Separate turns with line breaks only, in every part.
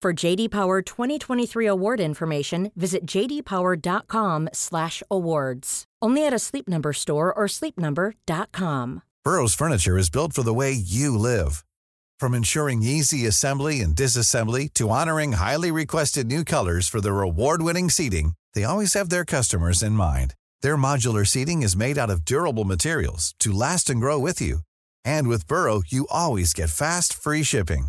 For JD Power 2023 award information, visit jdpower.com/awards. Only at a Sleep Number store or sleepnumber.com.
Burrow's furniture is built for the way you live. From ensuring easy assembly and disassembly to honoring highly requested new colors for their award-winning seating, they always have their customers in mind. Their modular seating is made out of durable materials to last and grow with you. And with Burrow, you always get fast, free shipping.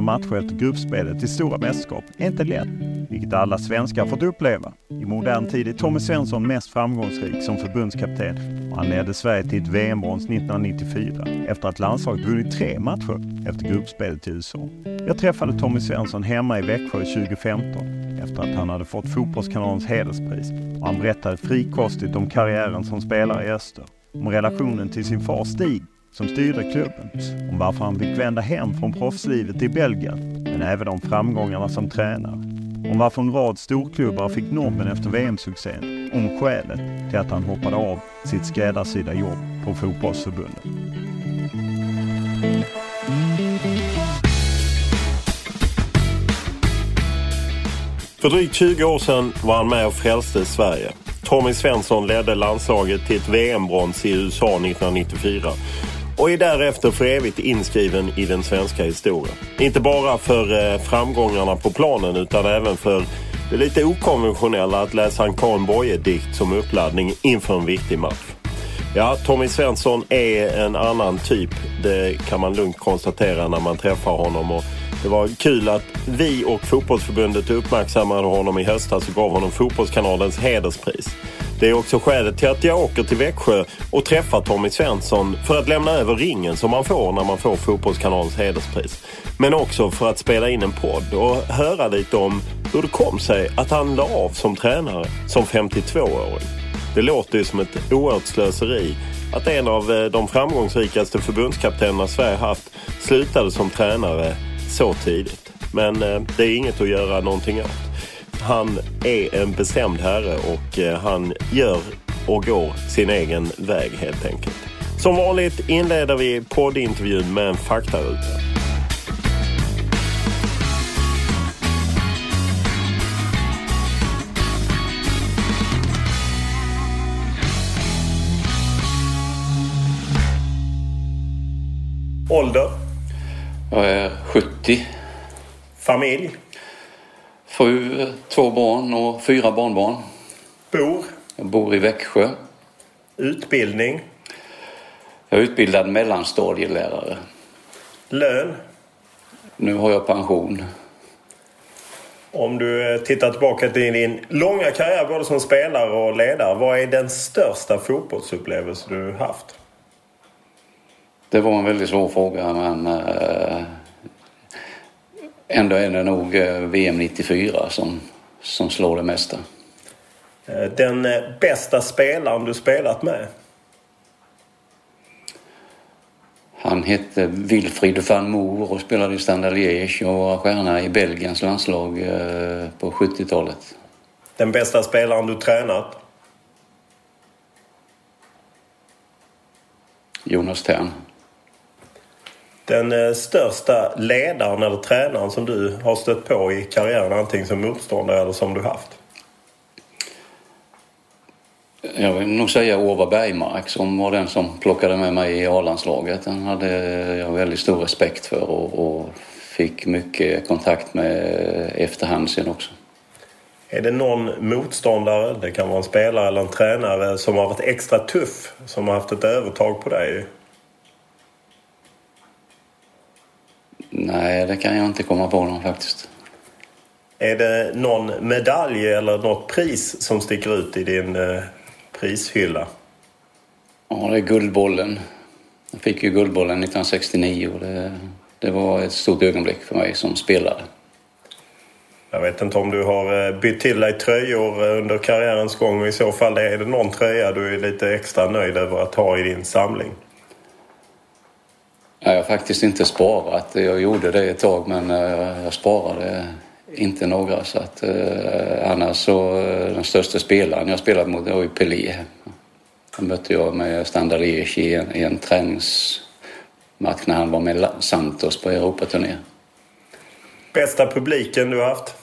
Vinna matcher efter gruppspelet i stora mästerskap är inte lätt, vilket alla svenskar fått uppleva. I modern tid är Tommy Svensson mest framgångsrik som förbundskapten och han ledde Sverige till ett VM-brons 1994 efter att landslaget vunnit tre matcher efter gruppspelet i USA. Jag träffade Tommy Svensson hemma i Växjö 2015 efter att han hade fått Fotbollskanalens hederspris och han berättade frikostigt om karriären som spelare i Öster, om relationen till sin far Stig som styrde klubben, om varför han fick vända hem från proffslivet i Belgien, men även om framgångarna som tränare. Om varför en rad storklubbar fick nobben efter VM-succén, om skälet till att han hoppade av sitt skräddarsydda jobb på fotbollsförbundet.
För drygt 20 år sedan var han med och frälste Sverige. Tommy Svensson ledde landslaget till ett VM-brons i USA 1994 och är därefter för evigt inskriven i den svenska historien. Inte bara för eh, framgångarna på planen utan även för det lite okonventionella att läsa en Karin Boye-dikt som uppladdning inför en viktig match. Ja, Tommy Svensson är en annan typ. Det kan man lugnt konstatera när man träffar honom. Och det var kul att vi och fotbollsförbundet uppmärksammade honom i höstas och gav honom Fotbollskanalens hederspris. Det är också skälet till att jag åker till Växjö och träffar Tommy Svensson för att lämna över ringen som man får när man får Fotbollskanalens hederspris. Men också för att spela in en podd och höra lite om hur det kom sig att han la av som tränare som 52-åring. Det låter ju som ett oerhört slöseri att en av eh, de framgångsrikaste förbundskaptenerna Sverige haft slutade som tränare så tidigt. Men eh, det är inget att göra någonting åt. Han är en bestämd herre och eh, han gör och går sin egen väg helt enkelt. Som vanligt inleder vi poddintervjun med en faktaruta. Ålder?
Jag är 70.
Familj?
Fru, två barn och fyra barnbarn.
Bor?
Jag bor i Växjö.
Utbildning?
Jag är utbildad mellanstadielärare.
Lön?
Nu har jag pension.
Om du eh, tittar tillbaka till din långa karriär både som spelare och ledare. Vad är den största fotbollsupplevelse du haft?
Det var en väldigt svår fråga men eh, ändå är det nog eh, VM 94 som, som slår det mesta.
Eh, Den eh, bästa spelaren du spelat med?
Han hette Wilfried van Moer och spelade i Standard Liège och var stjärna i Belgiens landslag på 70-talet.
Den bästa spelaren du tränat?
Jonas Tern.
Den eh, största ledaren eller tränaren som du har stött på i karriären, antingen som motståndare eller som du haft?
Jag vill nog säga Ova Bergmark som var den som plockade med mig i A-landslaget. Den hade jag väldigt stor respekt för och, och fick mycket kontakt med efterhand sen också.
Är det någon motståndare, det kan vara en spelare eller en tränare, som har varit extra tuff? Som har haft ett övertag på dig?
Nej, det kan jag inte komma på någon faktiskt.
Är det någon medalj eller något pris som sticker ut i din eh, prishylla?
Ja, det är Guldbollen. Jag fick ju Guldbollen 1969 och det, det var ett stort ögonblick för mig som spelare.
Jag vet inte om du har eh, bytt till dig tröjor eh, under karriärens gång och i så fall är det någon tröja du är lite extra nöjd över att ha i din samling?
Jag har faktiskt inte sparat. Jag gjorde det ett tag men eh, jag sparade inte några. Så att, annars så den största spelaren jag spelade mot var ju Pelé. Han mötte jag med Standard Liège i en, i en träningsmatch när han var med Santos på Europaturné.
Bästa publiken du har haft?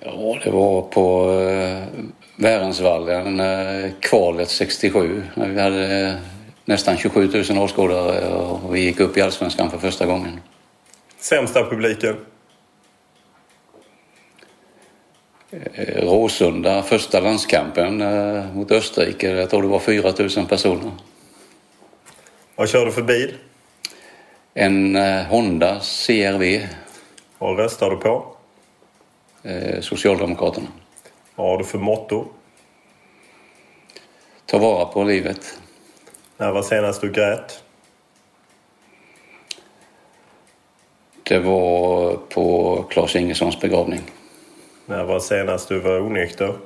Ja, det var på eh, Värensvallen, eh, kvalet 67. När vi hade eh, nästan 27 000 åskådare och vi gick upp i Allsvenskan för första gången.
Sämsta publiken?
Eh, Råsunda, första landskampen mot Österrike. Jag tror det var 4 000 personer.
Vad kör du för bil?
En Honda CRV.
Vad röstar du på?
Socialdemokraterna.
Vad har du för motto?
Ta vara på livet.
När var senast du grät?
Det var på Claes Ingessons begravning.
När var senast du var onykter?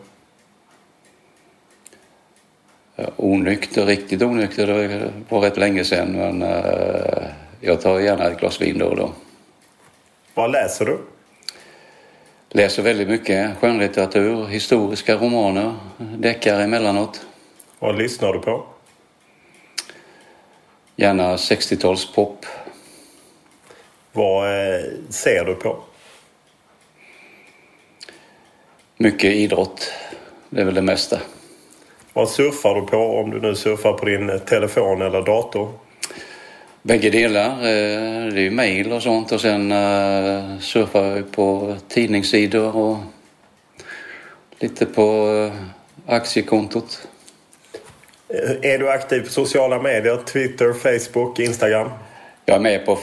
Onykter, riktigt onykter, det var rätt länge sedan men uh, jag tar gärna ett glas vin då och då.
Vad läser du?
Läser väldigt mycket skönlitteratur, historiska romaner, deckare emellanåt.
Vad lyssnar du på?
Gärna 60-talspop.
Vad eh, ser du på?
Mycket idrott. Det är väl det mesta.
Vad surfar du på om du nu surfar på din telefon eller dator?
Bägge delar. Eh, det är ju mejl och sånt och sen eh, surfar jag på tidningssidor och lite på eh, aktiekontot.
Är du aktiv på sociala medier? Twitter, Facebook, Instagram?
Jag är med på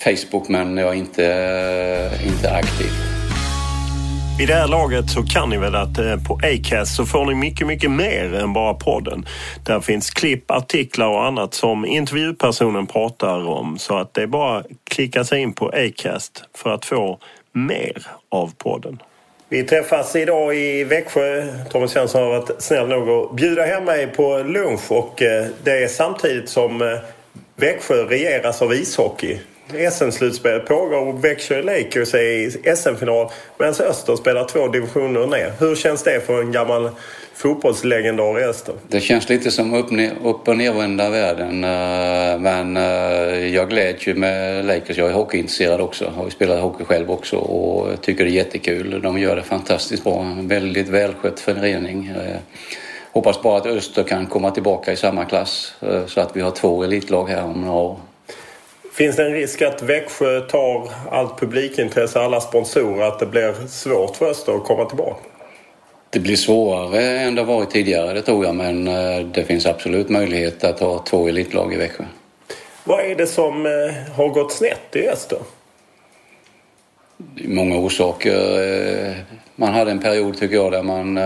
Facebook men jag är inte, inte aktiv.
Vid det här laget så kan ni väl att eh, på Acast så får ni mycket, mycket mer än bara podden. Där finns klipp, artiklar och annat som intervjupersonen pratar om. Så att det är bara att klicka sig in på Acast för att få mer av podden. Vi träffas idag i Växjö. Tommy Svensson har varit snäll nog att bjuda hem mig på lunch och eh, det är samtidigt som eh, Växjö regeras av ishockey. SM-slutspelet pågår och Växjö Lakers är i SM-final medan Öster spelar två divisioner ner. Hur känns det för en gammal fotbollslegendar i Öster?
Det känns lite som upp, upp och nervända världen. Eh, men eh, jag gläds ju med Lakers. Jag är hockeyintresserad också. Har ju spelat hockey själv också och tycker det är jättekul. De gör det fantastiskt bra. En väldigt välskött förening. Eh, hoppas bara att Öster kan komma tillbaka i samma klass så att vi har två elitlag här om några år.
Finns det en risk att Växjö tar allt publikintresse, alla sponsorer, att det blir svårt för Öster att komma tillbaka?
Det blir svårare än det varit tidigare, det tror jag. Men eh, det finns absolut möjlighet att ha två elitlag i Växjö.
Vad är det som eh, har gått snett i Öster?
Många orsaker. Eh, man hade en period, tycker jag, där man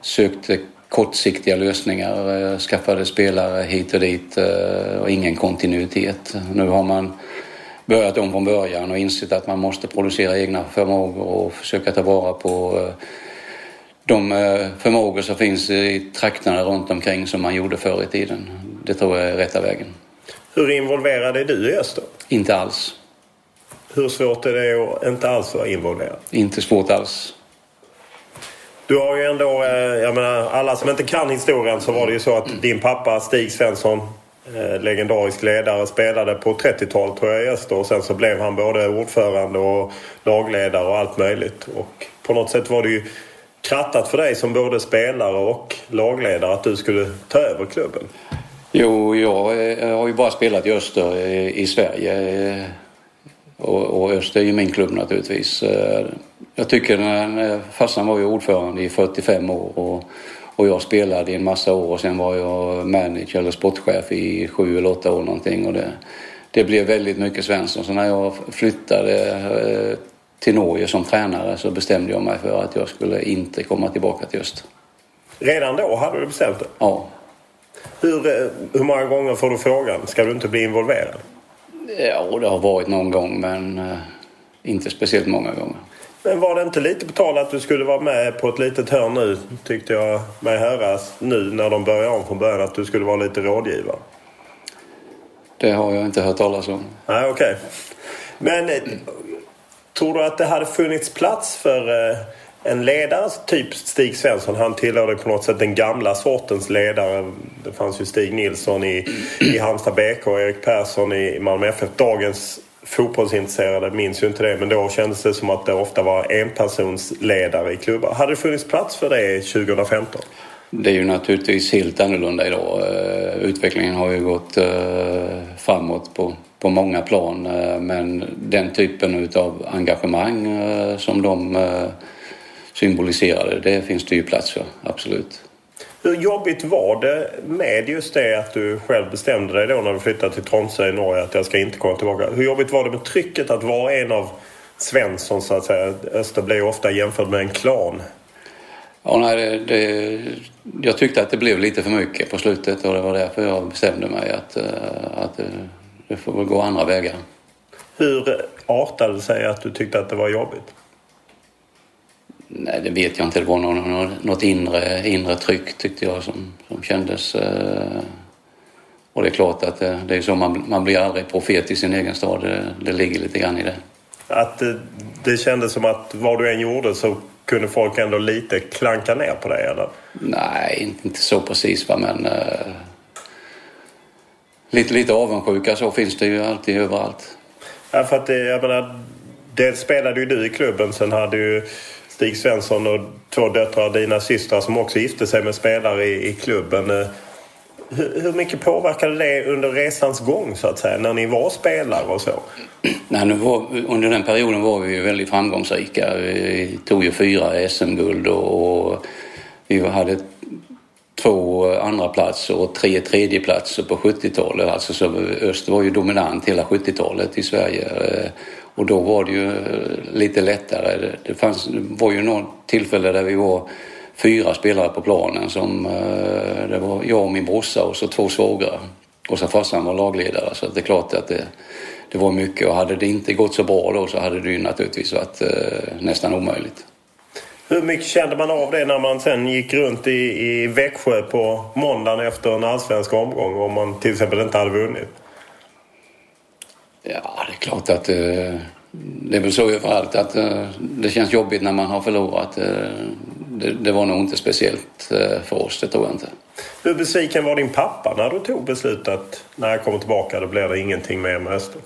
sökte kortsiktiga lösningar, eh, skaffade spelare hit och dit eh, och ingen kontinuitet. Nu har man börjat om från början och insett att man måste producera egna förmågor och försöka ta vara på eh, de förmågor som finns i trakterna runt omkring som man gjorde förr i tiden. Det tror jag är rätta vägen.
Hur involverad är du i Öster?
Inte alls.
Hur svårt är det att inte alls vara involverad?
Inte svårt alls.
Du har ju ändå, eh, jag menar alla som inte kan historien så var det ju så att din pappa Stig Svensson eh, legendarisk ledare spelade på 30-talet tror jag i Öster och sen så blev han både ordförande och lagledare och allt möjligt. Och på något sätt var det ju krattat för dig som både spelare och lagledare att du skulle ta över klubben.
Jo, jag eh, har ju bara spelat i Öster i Sverige. Och, Öster är ju min klubb naturligtvis. Jag tycker när farsan var ju ordförande i 45 år och, och jag spelade i en massa år och sen var jag manager eller sportchef i sju eller åtta år någonting och det, det blev väldigt mycket Svensson. Så när jag flyttade eh, till Norge som tränare så bestämde jag mig för att jag skulle inte komma tillbaka till Öster.
Redan då hade du bestämt det?
Ja.
Hur, eh, hur många gånger får du frågan, ska du inte bli involverad?
Ja, det har varit någon gång men eh, inte speciellt många gånger.
Men var det inte lite på tal att du skulle vara med på ett litet hörn nu? Tyckte jag mig höra nu när de börjar om från början att du skulle vara lite rådgivare.
Det har jag inte hört talas om.
Nej, okej. Okay. Men eh, tror du att det hade funnits plats för eh, en ledare typ Stig Svensson? Han tillhörde på något sätt den gamla sortens ledare. Det fanns ju Stig Nilsson i, i Halmstad BK och Erik Persson i Malmö FF. Dagens fotbollsintresserade minns ju inte det men då kändes det som att det ofta var enpersonsledare i klubbar. Hade det funnits plats för det 2015?
Det är ju naturligtvis helt annorlunda idag. Eh, utvecklingen har ju gått eh, framåt på, på många plan eh, men den typen av engagemang som de symboliserade det finns det ju plats för, absolut.
Hur jobbigt var det med just det att du själv bestämde dig då när du flyttade till Tromsö i Norge att jag ska inte komma tillbaka? Hur jobbigt var det med trycket att vara en av Svensson så att säga? Öster blev ofta jämfört med en klan.
Ja, nej, det, jag tyckte att det blev lite för mycket på slutet och det var därför jag bestämde mig att, eh, att det, det får väl gå andra vägar.
Hur artade det sig att du tyckte att det var jobbigt?
Nej, det vet jag inte. Det var något, något inre, inre tryck tyckte jag som, som kändes. Eh, och det är klart att det, det är så man, man blir aldrig profet i sin egen stad. Det, det ligger lite grann i det.
Att det, det kändes som att vad du än gjorde så kunde folk ändå lite klanka ner på dig eller?
Nej, inte så precis va men uh, lite, lite avundsjuka så finns det ju alltid överallt.
Ja, för att det, jag menar, dels spelade ju du i klubben, sen hade ju Stig Svensson och två döttrar, dina systrar som också gifte sig med spelare i, i klubben. Eh, hur, hur, mycket påverkade det under resans gång så att säga, när ni var spelare och så?
Nej, nu var, under den perioden var vi ju väldigt framgångsrika. Vi tog ju fyra SM-guld och, och vi hade två andra platser och tre tredjeplatser på 70-talet. Alltså så öst var ju dominant hela 70-talet i Sverige. Eh, och då var det ju eh, lite lättare. Det, fanns, det var ju något tillfälle där vi var fyra spelare på planen. Som, eh, det var jag och min brorsa och så två svågrar. Och så farsan var lagledare. Så det är klart att det, det var mycket. Och hade det inte gått så bra då så hade det ju naturligtvis varit eh, nästan omöjligt.
Hur mycket kände man av det när man sen gick runt i, i Växjö på måndagen efter en allsvensk omgång om man till exempel inte hade vunnit?
Ja, det är klart att eh, det är väl så överallt att eh, det känns jobbigt när man har förlorat. Eh, det, det, var nog inte speciellt för oss, det tror jag inte.
Hur besviken var din pappa när du tog beslutet att när jag kommer tillbaka då blir det ingenting mer med Öster?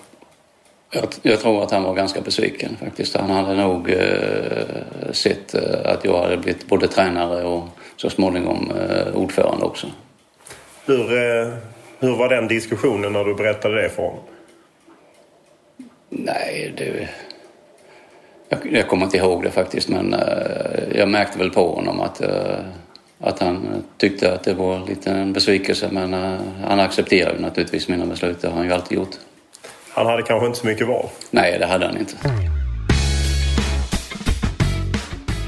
Jag, jag, tror att han var ganska besviken faktiskt. Han hade nog eh, sett att jag hade blivit både tränare och så småningom eh, ordförande också.
Hur, eh, hur var den diskussionen när du berättade det för honom?
Nej, det... Jag, jag kommer inte ihåg det faktiskt men uh, jag märkte väl på honom att, uh, att han tyckte att det var lite en besvikelse men uh, han accepterar ju naturligtvis mina beslut. Det har han ju alltid gjort.
Han hade kanske inte så mycket val?
Nej, det hade han inte.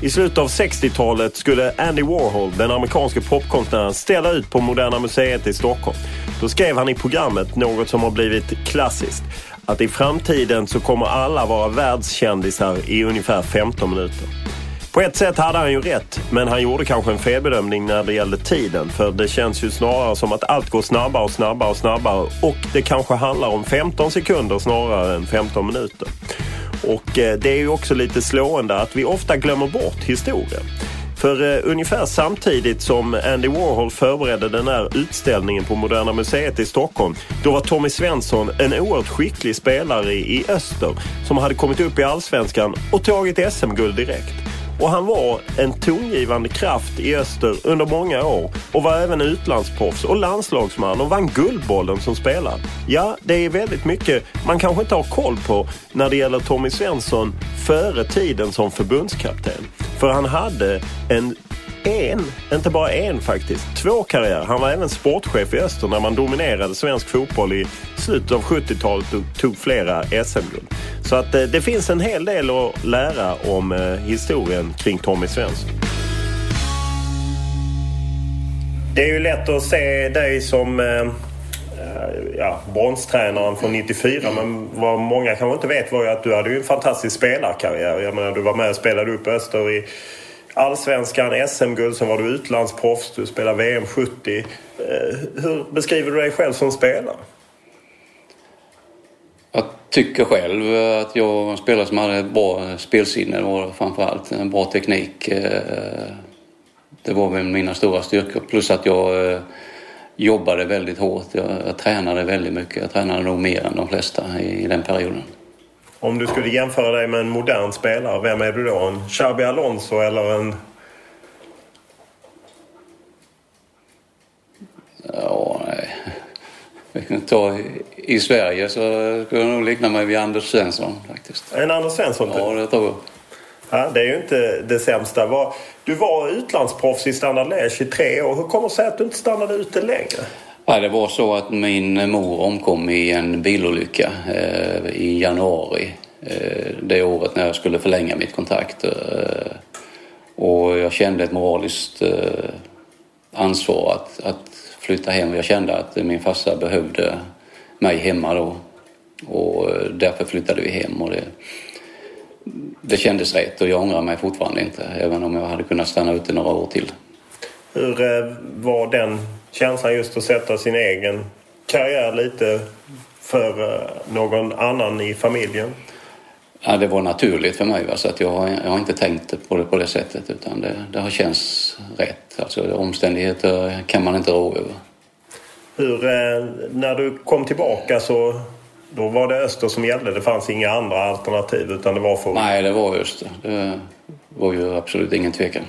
I slutet av 60-talet skulle Andy Warhol, den amerikanske popkonstnären, ställa ut på Moderna Museet i Stockholm. Då skrev han i programmet något som har blivit klassiskt att i framtiden så kommer alla vara världskändisar i ungefär 15 minuter. På ett sätt hade han ju rätt, men han gjorde kanske en felbedömning när det gällde tiden. För det känns ju snarare som att allt går snabbare och snabbare och snabbare. Och det kanske handlar om 15 sekunder snarare än 15 minuter. Och eh, det är ju också lite slående att vi ofta glömmer bort historien. För eh, ungefär samtidigt som Andy Warhol förberedde den här utställningen på Moderna Museet i Stockholm, då var Tommy Svensson en oerhört skicklig spelare i öster som hade kommit upp i allsvenskan och tagit SM-guld direkt. Och han var en tongivande kraft i öster under många år och var även utlandsproffs och landslagsman och vann Guldbollen som spelare. Ja, det är väldigt mycket man kanske inte har koll på när det gäller Tommy Svensson före tiden som förbundskapten. För han hade en en, inte bara en faktiskt, två karriärer. Han var även sportchef i Öster när man dominerade svensk fotboll i slutet av 70-talet och tog flera SM-guld. Så att eh, det finns en hel del att lära om eh, historien kring Tommy Svensson. Det är ju lätt att se dig som eh, ja, bronstränaren från 94 men vad många kanske inte vet var ju att du hade ju en fantastisk spelarkarriär. Jag menar du var med och spelade upp Öster i Allsvenskan, SM-guld, sen var du utlandsproffs, du spelade VM 70. Eh, hur beskriver du dig själv som spelare?
Jag tycker själv att jag var en spelare som hade ett bra spelsinne och framförallt en bra teknik. Eh, det var väl mina stora styrkor. Plus att jag eh, jobbade väldigt hårt. Jag, jag tränade väldigt mycket. Jag tränade nog mer än de flesta i den perioden.
Om du skulle jämföra dig med en modern spelare, vem är du då? En Xabi Alonso eller en...
Ja, nej. Vi kan ta i Sverige så skulle jag nog likna mig vid Anders Svensson faktiskt.
En Anders Svensson?
Ja, det tror jag.
Ja, det är ju inte det sämsta. Du var utlandsproffs i Standard Liège i tre år. Hur kommer det sig att du inte stannade ute längre?
Ja, det var så att min mor omkom i en bilolycka eh, i januari eh, det året när jag skulle förlänga mitt kontrakt. Eh, och jag kände ett moraliskt eh, ansvar att, att flytta hem. Jag kände att min farsa behövde mig hemma då och eh, därför flyttade vi hem. Och det, det kändes rätt och jag ångrar mig fortfarande inte även om jag hade kunnat stanna ute några år till.
Hur eh, var den känslan just att sätta sin egen karriär lite för eh, någon annan i familjen?
Ja, det var naturligt för mig. Så att jag, har, jag har inte tänkt på det på det sättet utan det, det har känts rätt. Alltså, omständigheter kan man inte rå över.
Hur, eh, när du kom tillbaka så då var det Öster som gällde? Det fanns inga andra alternativ utan det var för...
Nej, det var Öster. Det var ju absolut ingen tvekan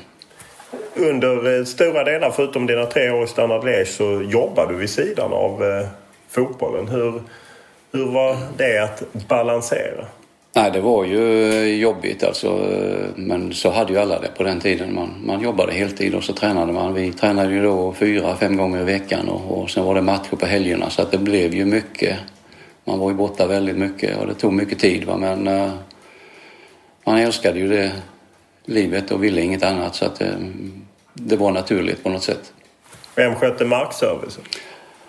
under eh, stora delar, förutom dina tre år i Standard Liège, så jobbade du vid sidan av eh, fotbollen. Hur, hur var det att balansera?
Nej, det var ju jobbigt alltså. Men så hade ju alla det på den tiden. Man, man jobbade heltid och så tränade man. Vi tränade ju då fyra, fem gånger i veckan och, och sen var det matcher på helgerna. Så att det blev ju mycket. Man var ju borta väldigt mycket och det tog mycket tid. Va? Men uh, man älskade ju det livet och ville inget annat. Så att uh, det var naturligt på något sätt.
Vem skötte markservicen?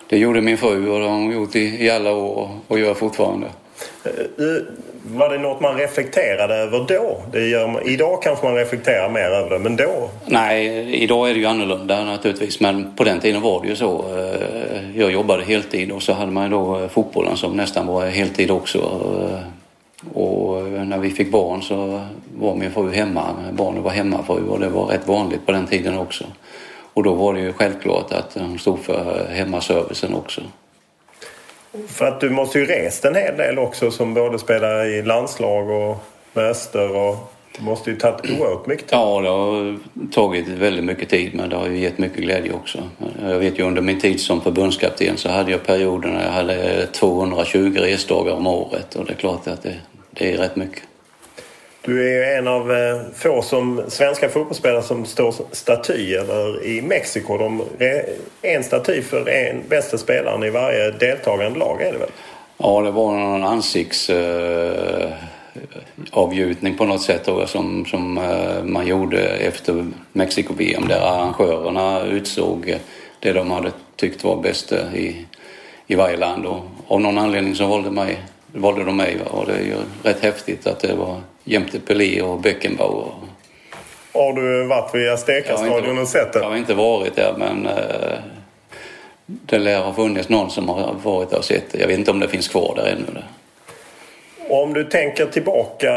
Det gjorde min fru och det har hon gjort i, i alla år och gör fortfarande.
Eh, eh, var det något man reflekterade över då? Gör, idag kanske man reflekterar mer över det, men då?
Nej, idag är det ju annorlunda naturligtvis. Men på den tiden var det ju så. Eh, jag jobbade heltid och så hade man då fotbollen som nästan var heltid också. Och när vi fick barn så var min fru hemma. Barnen var hemmafru och det var rätt vanligt på den tiden också. Och då var det ju självklart att hon stod för hemmaservicen också.
För att du måste ju rest en hel del också som både spelare i landslag och med Öster och det måste ju tagit oerhört mycket tid.
Ja, det har tagit väldigt mycket tid men det har ju gett mycket glädje också. Jag vet ju under min tid som förbundskapten så hade jag perioder när jag hade 220 resdagar om året och det är klart att det, det är rätt mycket.
Du är ju en av eh, få som svenska fotbollsspelare som står statyer i Mexiko. De, en staty för en bästa spelaren i varje deltagande lag är det väl?
Ja, det var någon ansiktsavgjutning på något sätt då, som, som eh, man gjorde efter Mexiko-VM där arrangörerna utsåg det de hade tyckt var bäst i, i varje land. Och av någon anledning så valde mig valde de mig och det är ju rätt häftigt att det var jämte Pelé och Beckenbauer.
Har du varit vid Azteca-stadion och sett det?
Jag har inte varit där men eh, det lär ha funnits någon som har varit där och sett det. Jag vet inte om det finns kvar där ännu.
Om du tänker tillbaka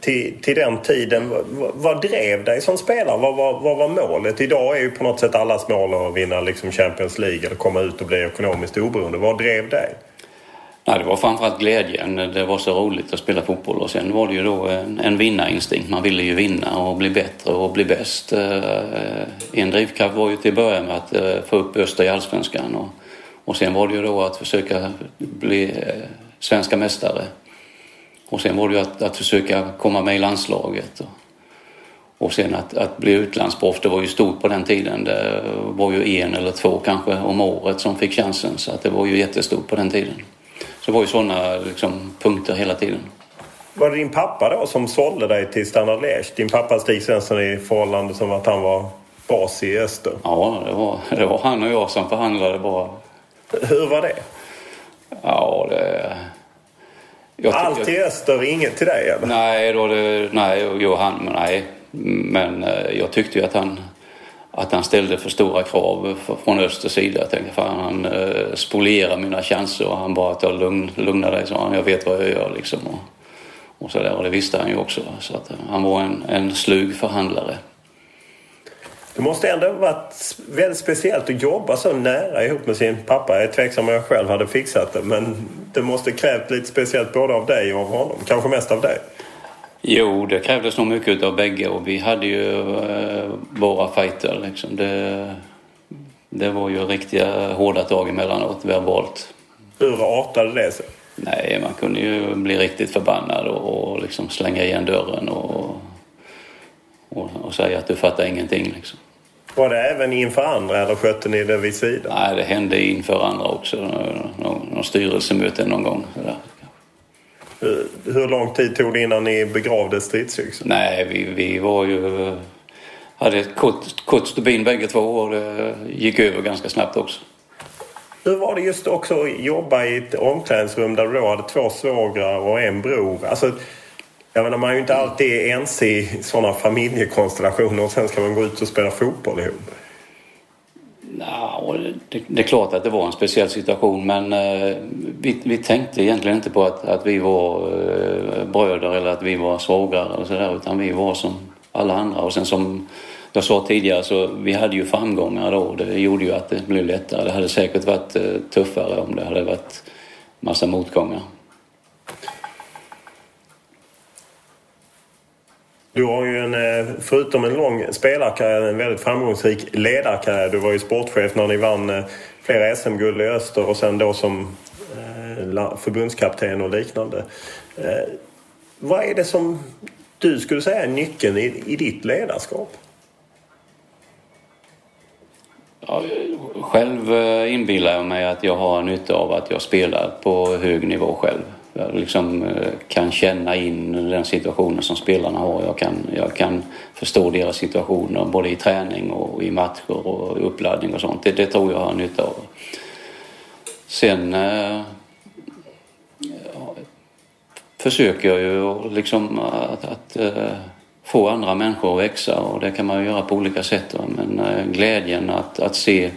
till, till den tiden, vad, vad drev dig som spelare? Vad, vad, vad, var målet? Idag är ju på något sätt allas mål att vinna liksom Champions League eller komma ut och bli ekonomiskt oberoende. Vad drev dig?
Nej, det var framförallt glädjen. Det var så roligt att spela fotboll och sen var det ju då en, en vinnarinstinkt. Man ville ju vinna och bli bättre och bli bäst. Eh, en drivkraft var ju till att börja med att eh, få upp Öster i Allsvenskan och, och sen var det ju då att försöka bli eh, svenska mästare. Och sen var det ju att, att försöka komma med i landslaget. Och, och sen att, att bli utlandsproffs, det var ju stort på den tiden. Det var ju en eller två kanske om året som fick chansen så att det var ju jättestort på den tiden. Så det var ju sådana liksom, punkter hela tiden.
Var det din pappa då som sålde dig till Standard Liège? Din pappa Stig Svensson i förhållande som att han var bas i Öster?
Ja, det var, det var han och jag som förhandlade bara.
Hur var det?
Ja, det...
Jag, Allt till Öster, inget till dig eller?
Nej, då det, nej, jo, han, men nej. Men eh, jag tyckte ju att han att han ställde för stora krav från Östers sida. Jag tänkte fan han eh, spolierar mina chanser och han bara att jag lugn, lugna dig sa han. Jag vet vad jag gör liksom. Och, och så där. Och det visste han ju också. Så att eh, han var en, en slug förhandlare.
Det måste ändå varit väldigt speciellt att jobba så nära ihop med sin pappa. Jag är tveksam om jag själv hade fixat det men det måste krävt lite speciellt både av dig och av honom. Kanske mest av dig.
Jo, det krävdes nog mycket av bägge och vi hade ju eh, våra fighter liksom. Det, det var ju riktiga hårda tag emellanåt verbalt.
Hur artade det sig?
Nej, man kunde ju bli riktigt förbannad och, och liksom slänga igen dörren och, och, och, säga att du fattar ingenting liksom.
Var det även inför andra eller skötte ni det vid sidan?
Nej, det hände inför andra också. Någon, någon styrelsemöte någon gång. Där.
Hur lång tid tog det innan ni begravde stridsyxan?
Nej, vi, vi var ju... Hade ett kort, kort stubin bägge två och det gick över ganska snabbt också.
Hur var det just också att jobba i ett omklädningsrum där du då hade två svågrar och en bror? Alltså, jag menar, man är ju inte alltid ense i sådana familjekonstellationer och sen ska man gå ut och spela fotboll ihop.
No, det, det, är klart att det var en speciell situation men eh, vi, vi tänkte egentligen inte på att, att vi var eh, bröder eller att vi var svågrar eller sådär utan vi var som alla andra. Och sen som jag sa tidigare så vi hade ju framgångar då det gjorde ju att det blev lättare. Det hade säkert varit eh, tuffare om det hade varit massa motgångar.
Du har ju en, eh, förutom en lång spelarkarriär, en väldigt framgångsrik ledarkarriär. Du var ju sportchef när ni vann eh, flera SM-guld i öster och sen då som eh, förbundskapten och liknande. Vad är det som du skulle säga är nyckeln i, i ditt ledarskap?
Ja, själv inbillar jag mig att jag har nytta av att jag spelar på hög nivå själv. Jag liksom eh, kan känna in den situationen som spelarna har. Jag kan, jag kan förstå deras situationer både i träning och i matcher och uppladdning och sånt. Det, det tror jag har nytta av. Sen eh, försöker jag ju liksom att, att eh, få andra människor att växa och det kan man ju göra på olika sätt. Men eh, glädjen att, att se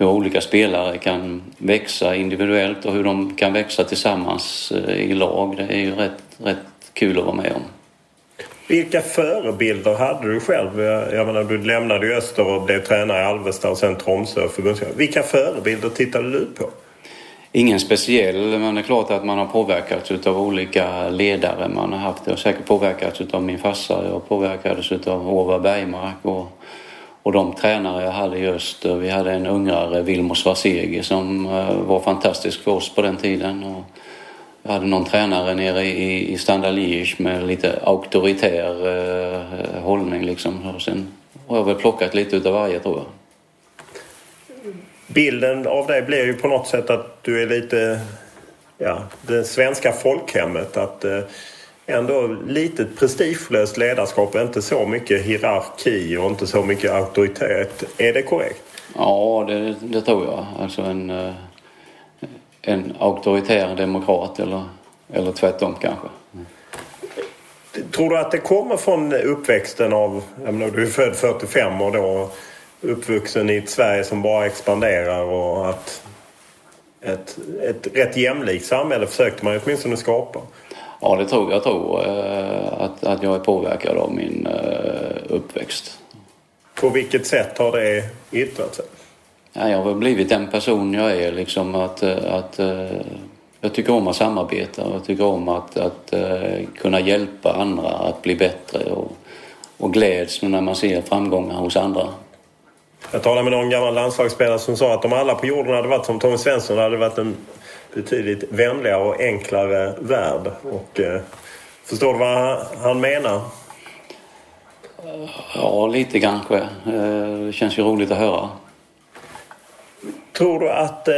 hur olika spelare kan växa individuellt och hur de kan växa tillsammans eh, i lag. Det är ju rätt, rätt kul att vara med om.
Vilka förebilder hade du själv? Jag menar, du lämnade ju Öster och blev tränare i Alvesta och sen Tromsö förbundskapten. Vilka förebilder tittade du på?
Ingen speciell, men det är klart att man har påverkats av olika ledare man har haft. Jag har säkert påverkats av min farsa, jag påverkades av Ova Bergmark och och de tränare jag hade just, eh, vi hade en ungrare, Vilmos Vasegi, som eh, var fantastisk för oss på den tiden. Och jag hade någon tränare nere i, i Standard Liège med lite auktoritär eh, hållning liksom. Och sen har jag väl plockat lite utav varje tror jag.
Bilden av dig blir ju på något sätt att du är lite, ja, det svenska folkhemmet. Att eh, ändå lite prestigelöst ledarskap, inte så mycket hierarki och inte så mycket auktoritet. Är det korrekt?
Ja, det, det tror jag. Alltså en, eh, en auktoritär demokrat eller, eller tvärtom kanske.
Tror du att det kommer från uppväxten av, jag menar, du är född 45 och då uppvuxen i ett Sverige som bara expanderar och att ett, ett rätt jämlikt samhälle försökte man åtminstone skapa?
Ja, det tror jag. tror eh, att, att jag är påverkad av min eh, uppväxt.
På vilket sätt har det yttrat sig?
Ja, jag har blivit den person jag är. Liksom att, eh, att, jag tycker om att samarbeta och jag tycker om att, att kunna hjälpa andra att bli bättre och, och gläds när man ser framgångar hos andra.
Jag talade med någon gammal landslagsspelare som sa att om alla på jorden hade varit som Tommy Svensson hade det varit en betydligt vänligare och enklare värld. Och, eh, förstår du vad han menar?
Ja, lite kanske. Eh, det känns ju roligt att höra.
Tror du att eh,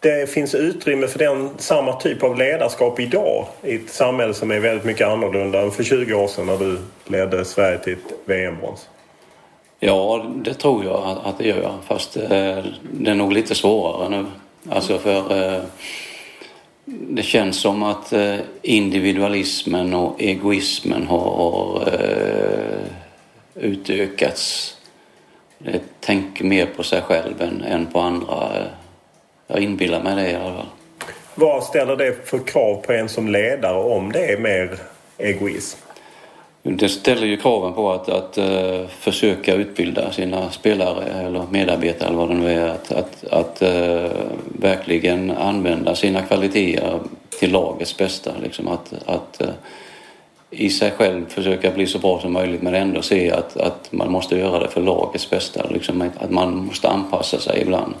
det finns utrymme för den samma typ av ledarskap idag i ett samhälle som är väldigt mycket annorlunda än för 20 år sedan när du ledde Sverige till ett VM-brons?
Ja, det tror jag att det gör. Fast det är nog lite svårare nu. Alltså för eh, det känns som att eh, individualismen och egoismen har eh, utökats. Det tänker mer på sig själv än, än på andra. Jag inbillar mig det i alla fall.
Vad ställer det för krav på en som ledare om det är mer egoism?
Det ställer ju kraven på att, att uh, försöka utbilda sina spelare eller medarbetare eller vad det nu är. Att, att, att uh, verkligen använda sina kvaliteter till lagets bästa. Liksom att, att uh, i sig själv försöka bli så bra som möjligt men ändå se att, att man måste göra det för lagets bästa. Liksom att man måste anpassa sig ibland.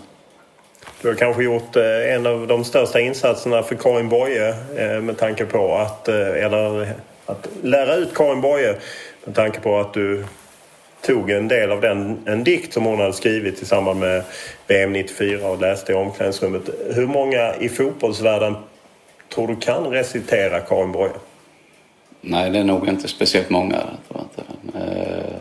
Du har kanske gjort en av de största insatserna för Karin Boye med tanke på att, eller att lära ut Karin Boye med tanke på att du tog en del av den, en dikt som hon hade skrivit i samband med VM 94 och läste i omklädningsrummet. Hur många i fotbollsvärlden tror du kan recitera Karin Boye?
Nej, det är nog inte speciellt många. Tror inte. Eh,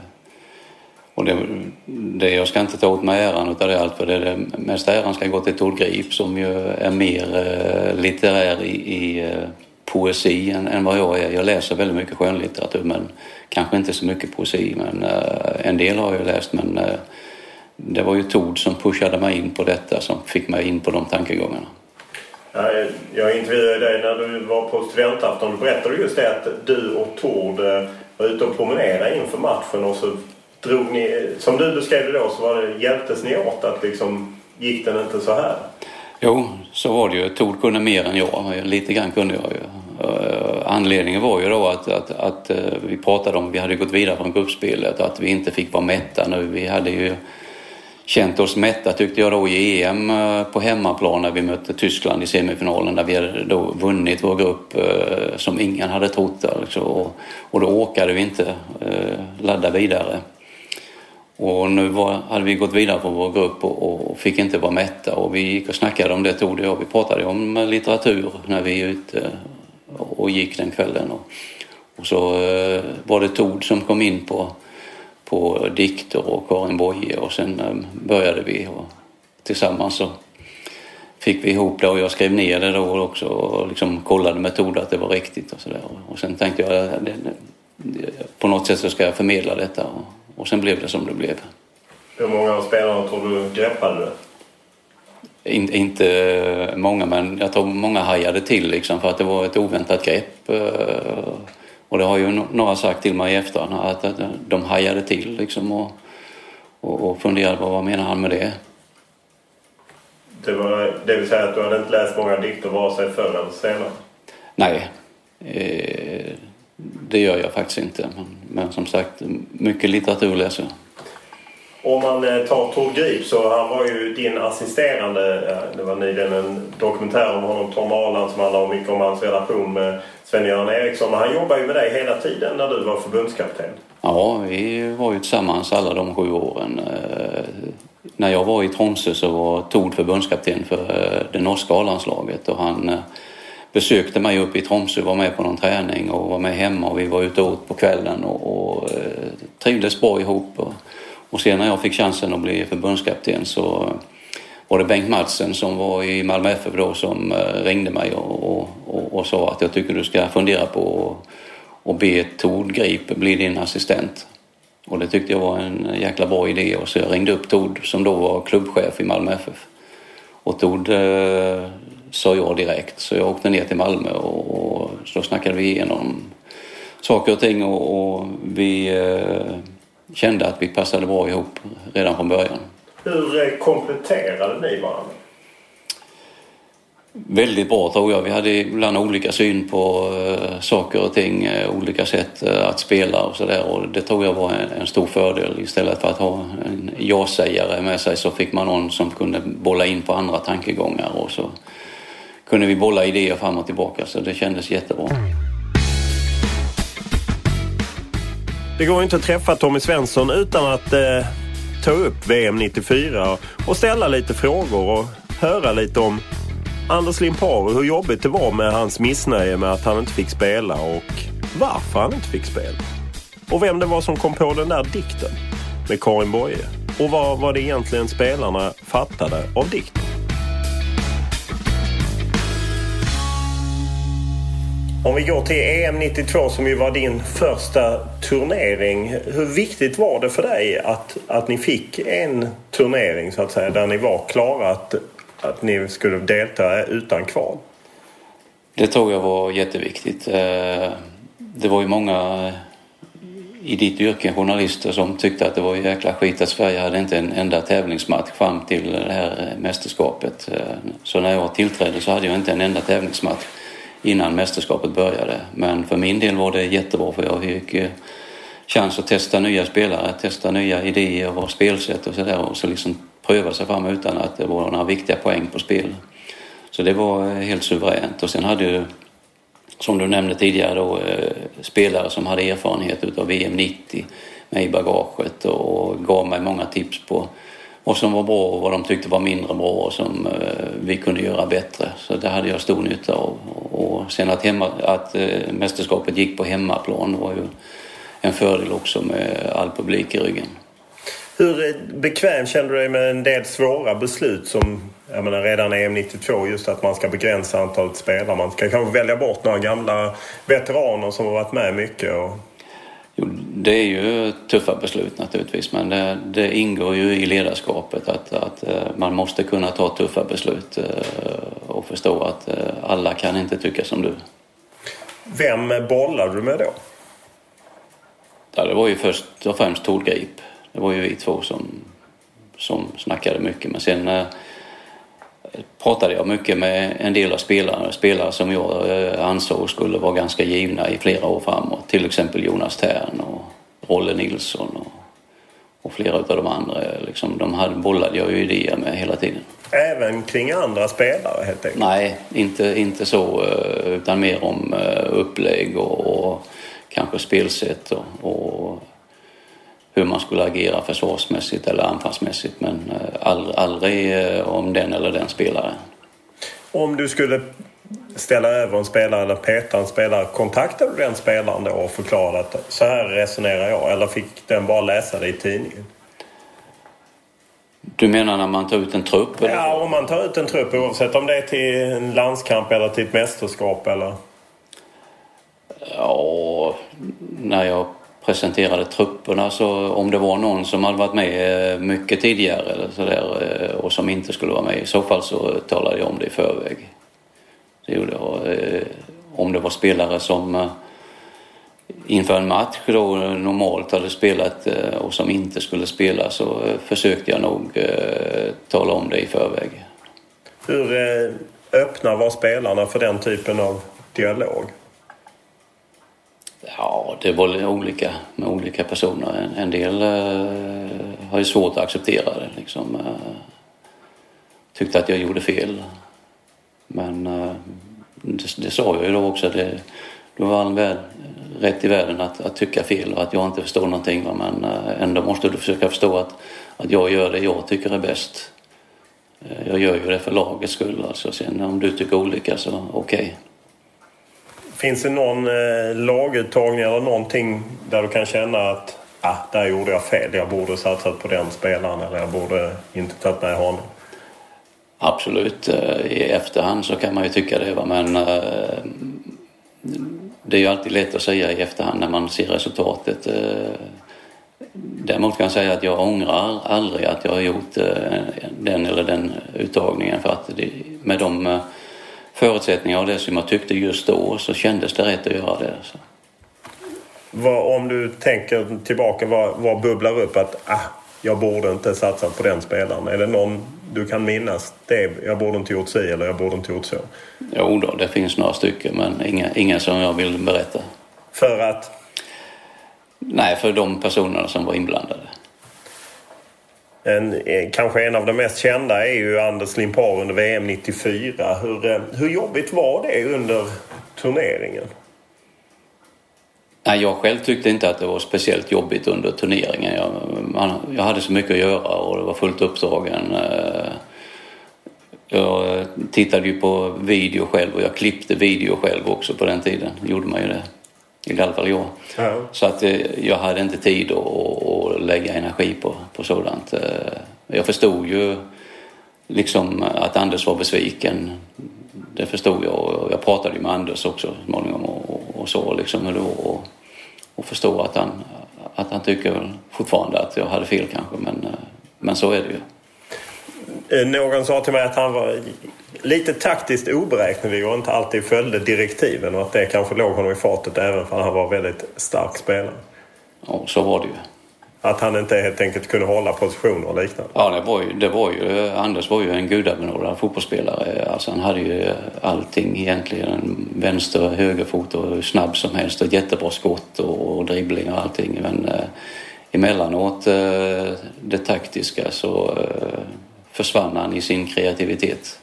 och det, det, jag ska inte ta åt mig äran utav det allt för det, det mesta äran ska gå till Tord Grip som ju är mer eh, litterär i, i eh, poesi än, än vad jag är. Jag läser väldigt mycket skönlitteratur men kanske inte så mycket poesi. Men uh, en del har jag läst men uh, det var ju Tord som pushade mig in på detta som fick mig in på de tankegångarna.
Jag intervjuade dig när du var på studentafton. Du berättade just det att du och Tord eh, var ute och promenerade inför matchen och så drog ni, som du beskrev det då, så var det, hjälptes ni åt att liksom, gick den inte så här?
Jo, så var det ju. Tord kunde mer än jag. Lite grann kunde jag ju. Eh, anledningen var ju då att, att, att eh, vi pratade om att vi hade gått vidare från gruppspelet och att vi inte fick vara mätta nu. Vi hade ju känt oss mätta tyckte jag då i EM eh, på hemmaplan när vi mötte Tyskland i semifinalen där vi hade då vunnit vår grupp som ingen hade trott. Alltså. Och då åkade vi inte ladda vidare. Och nu var, hade vi gått vidare från vår grupp och, och, fick inte vara mätta och vi gick och snackade om det Tord och jag. Vi pratade om litteratur när vi är ute och gick den kvällen. Och, och så eh, var det Tord som kom in på, på dikter och Karin Boye och sen eh, började vi och tillsammans så fick vi ihop det och jag skrev ner det då också och liksom kollade med Tord att det var riktigt och sådär. Och sen tänkte jag eh, det, det, på något sätt så ska jag förmedla detta och, och sen blev det som det blev.
Hur många av spelarna tror du greppade det?
In, inte många, men jag tror många hajade till liksom för att det var ett oväntat grepp. Eh, och det har ju några sagt till mig i efterhand att, de hajade till liksom och, och, och funderade på vad menar han med det.
Det, var, det vill säga att du hade inte läst många dikter vare sig förr eller senare?
Nej, eh, det gör jag faktiskt inte. Men, men som sagt, mycket litteratur läser jag.
Om man eh, tar Tord Grip så han var ju din assisterande. Det var nyligen en dokumentär om honom, Tom Arland, som handlar mycket om hans relation med Sven-Göran Eriksson. Men Han jobbar ju med dig hela tiden när du var förbundskapten.
Ja, vi var ju tillsammans alla de sju åren. Eh, när jag var i Tromsö så var Tord förbundskapten för eh, det norska A-landslaget och han besökte mig uppe i Tromsö, var med på någon träning och var med hemma och vi var ute och åt på kvällen och, och trivdes bra ihop. Och, och sen när jag fick chansen att bli förbundskapten så var det Bengt Madsen som var i Malmö FF då som eh, ringde mig och, och, och sa att jag tycker du ska fundera på att be Tord Grip bli din assistent. Och det tyckte jag var en jäkla bra idé och så jag ringde upp Tord som då var klubbchef i Malmö FF. Och Tord eh, sa ja direkt så jag åkte ner till Malmö och, och så snackade vi igenom saker och ting och, och vi eh, kände att vi passade bra ihop redan från början.
Hur eh, kompletterade ni varandra?
Väldigt bra tror jag. Vi hade ibland olika syn på uh, saker och ting, uh, olika sätt att spela och sådär och det tror jag var en, en, stor fördel. Istället för att ha en ja-sägare med sig så fick man någon som kunde bolla in på andra tankegångar och så kunde vi bolla idéer fram och tillbaka så det kändes jättebra.
Det går inte att träffa Tommy Svensson utan att eh, ta upp VM 94 och ställa lite frågor och höra lite om Anders Limparo, hur jobbigt det var med hans missnöje med att han inte fick spela och varför han inte fick spela. Och vem det var som kom på den där dikten med Karin Boye. Och vad var det egentligen spelarna fattade av dikten? Om vi går till EM 92 som ju var din första turnering. Hur viktigt var det för dig att, att ni fick en turnering så att säga där ni var klara att, att ni skulle delta utan kval?
Det tror jag var jätteviktigt. Eh, det var ju många i ditt yrke, journalister, som tyckte att det var jäkla skit att Sverige hade inte en enda tävlingsmatch fram till det här mästerskapet. Eh, så när jag tillträdde så hade jag inte en enda tävlingsmatch innan mästerskapet började. Men för min del var det jättebra för jag fick eh, chans att testa nya spelare, testa nya idéer och spelsätt och sådär och så liksom pröva sig fram utan att det var några viktiga poäng på spel. Så det var eh, helt suveränt och sen hade ju som du nämnde tidigare då eh, spelare som hade erfarenhet utav VM 90 med i bagaget och gav mig många tips på och som var bra och vad de tyckte var mindre bra och som eh, vi kunde göra bättre. Så det hade jag stor nytta av. Och sen att, hemma, att eh, mästerskapet gick på hemmaplan var ju en fördel också med all publik i ryggen.
Hur eh, bekväm kände du dig med en del svåra beslut som jag menar, redan EM 92 just att man ska begränsa antalet spelare. Man ska kanske välja bort några gamla veteraner som har varit med mycket. Och
Jo, det är ju tuffa beslut naturligtvis men det, det ingår ju i ledarskapet att, att, eh, man måste kunna ta tuffa beslut eh, och förstå att eh, alla kan inte tycka som du.
Vem bollade du med då?
Ja, det var ju först och främst Tordgrip. Det var ju vi två som, som snackade mycket men sen pratade jag mycket med en del av spelarna, spelare som jag eh, ansåg skulle vara ganska givna i flera år framåt. Till exempel Jonas Tern och Rolle Nilsson och, och flera av de andra. Liksom, de hade, bollade jag ju idéer med hela tiden.
Även kring andra spelare helt enkelt?
Nej, inte, inte så eh, utan mer om eh, upplägg och, och kanske spelsätt och, och hur man skulle agera försvarsmässigt eller anfallsmässigt men eh, aldrig, aldrig eh, om den eller den spelaren.
Om du skulle ställa över en spelare eller peta en spelare, kontaktade du den spelaren då och förklarade att så här resonerar jag eller fick den bara läsa det i tidningen?
Du menar när man tar ut en trupp?
Eller? Ja, om man tar ut en trupp oavsett om det är till en landskamp eller till ett mästerskap eller?
Ja, när jag presenterade trupperna så om det var någon som hade varit med eh, mycket tidigare eller så där, eh, och som inte skulle vara med i så fall så talade jag om det i förväg. Det gjorde jag. Eh, om det var spelare som inför en match då normalt hade spelat och som inte skulle spela så försökte jag nog tala om det i förväg.
Hur öppna var spelarna för den typen av dialog?
Ja, det var olika med olika personer. En, del eh, har ju svårt att acceptera det. Liksom, eh, tyckte att jag gjorde fel. Men eh, det, det, sa jag ju då också. Det, det var all väl, rätt i världen att, att, tycka fel och att jag inte förstår någonting. Va? Men eh, ändå måste du försöka förstå att, att jag gör det jag tycker är bäst. Eh, jag gör ju det för lagets skull. Alltså. Sen om du tycker olika så okej. Okay.
Finns det någon eh, laguttagning eller någonting där du kan känna att ah, där gjorde jag fel. Jag borde satsat på den spelaren eller jag borde inte tagit med honom.
Absolut. Eh, I efterhand så kan man ju tycka det. Va? Men eh, det är ju alltid lätt att säga i efterhand när man ser resultatet. Eh, däremot kan jag säga att jag ångrar aldrig att jag har gjort eh, den eller den uttagningen för att det, med de eh, förutsättningar och det som jag tyckte just då så kändes det rätt att göra det. Så.
Vad, om du tänker tillbaka, vad, vad bubblar upp att ah, jag borde inte satsa på den spelaren? Är det någon du kan minnas? Det, jag borde inte gjort si eller jag borde inte gjort så?
Jo då, det finns några stycken men inga, inga som jag vill berätta.
För att?
Nej, för de personerna som var inblandade.
En, eh, kanske en av de mest kända är ju Anders Limpar under VM 94. Hur, eh, hur jobbigt var det under turneringen?
Nej, jag själv tyckte inte att det var speciellt jobbigt under turneringen. Jag, man, jag hade så mycket att göra och det var fullt uppdragen. Eh, jag tittade ju på video själv och jag klippte video själv också på den tiden. gjorde man ju det. I alla fall jag. Ja. Så att eh, jag hade inte tid att, att lägga energi på, på sådant. Eh, jag förstod ju liksom att Anders var besviken. Det förstod jag och jag pratade med Anders också småningom och, och så liksom hur det var. Och, och förstå att han, att han tycker fortfarande att jag hade fel kanske men, eh, men så är det ju.
Någon sa till mig att han var lite taktiskt oberäknelig och inte alltid följde direktiven och att det kanske låg honom i fatet även för han var väldigt stark spelare.
Ja, så var det ju.
Att han inte helt enkelt kunde hålla positioner och liknande?
Ja, det var ju, det var ju Anders var ju en gudabenådad fotbollsspelare. Alltså han hade ju allting egentligen. Vänster och högerfot och hur snabb som helst och jättebra skott och, och dribbling och allting. Men eh, emellanåt eh, det taktiska så eh, försvann han i sin kreativitet.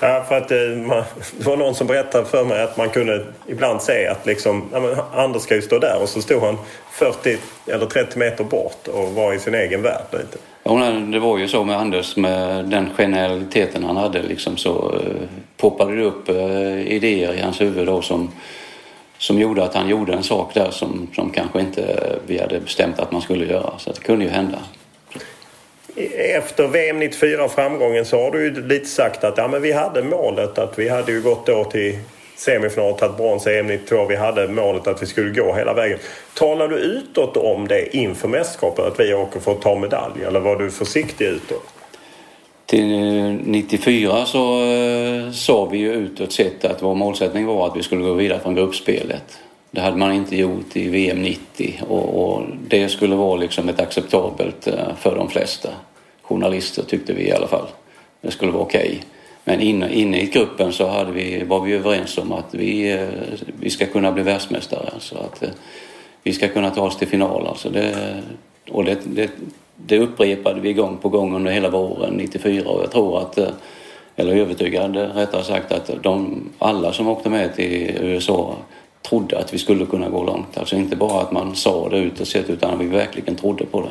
Ja, för att det, man, det var någon som berättade för mig att man kunde ibland se att liksom, ja, Anders ska ju stå där och så stod han 40 eller 30 meter bort och var i sin egen värld lite.
Ja, det var ju så med Anders med den genialiteten han hade liksom så eh, poppade det upp eh, idéer i hans huvud då som, som gjorde att han gjorde en sak där som, som kanske inte vi hade bestämt att man skulle göra. Så det kunde ju hända
efter VM 94 framgången så har du ju lite sagt att ja, men vi hade målet att vi hade ju gått då till semifinal och tagit brons i EM 92. Vi hade målet att vi skulle gå hela vägen. Talar du utåt om det inför mästerskapet att vi åker för att ta medalj eller var du försiktig utåt?
Till eh, 94 så eh, sa vi ju utåt sett att vår målsättning var att vi skulle gå vidare från gruppspelet. Det hade man inte gjort i VM 90 och, och det skulle vara liksom ett acceptabelt eh, för de flesta journalister tyckte vi i alla fall. Det skulle vara okej. Okay. Men inne, inne i gruppen så hade vi, var vi överens om att vi, eh, vi ska kunna bli världsmästare. Så att eh, vi ska kunna ta oss till final. Alltså det, och det, det, det upprepade vi gång på gång under hela våren 94 och jag tror att, eller övertygad rättare sagt, att de, alla som åkte med till USA trodde att vi skulle kunna gå långt. Alltså inte bara att man sa det utåt sett utan att vi verkligen trodde på det.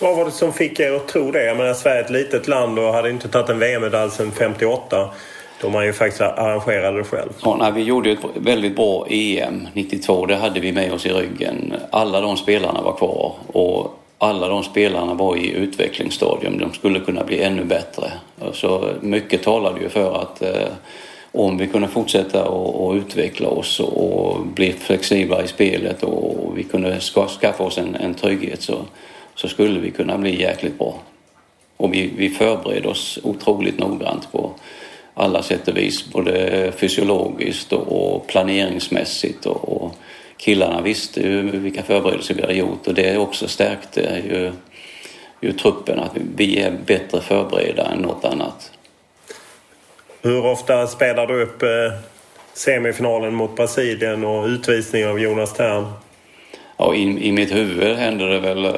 Vad var det som fick er att tro det? Jag menar Sverige är ett litet land och hade inte tagit en VM-medalj sedan 58. Då man ju faktiskt arrangerade det själv.
Ja, nej, vi gjorde ett väldigt bra EM 92. Det hade vi med oss i ryggen. Alla de spelarna var kvar och alla de spelarna var i utvecklingsstadium. De skulle kunna bli ännu bättre. Så mycket talade ju för att eh, om vi kunde fortsätta och, utveckla oss och, bli flexibla i spelet och vi kunde skaffa oss en, en trygghet så så skulle vi kunna bli jäkligt bra. Och vi, vi förberedde oss otroligt noggrant på alla sätt och vis, både fysiologiskt och planeringsmässigt. Och, killarna visste ju vilka förberedelser vi hade gjort och det också stärkte eh, ju, ju truppen att vi är bättre förberedda än något annat.
Hur ofta spelar du upp eh, semifinalen mot Brasilien och utvisningen av Jonas Tern?
Ja, i, i mitt huvud händer det väl eh,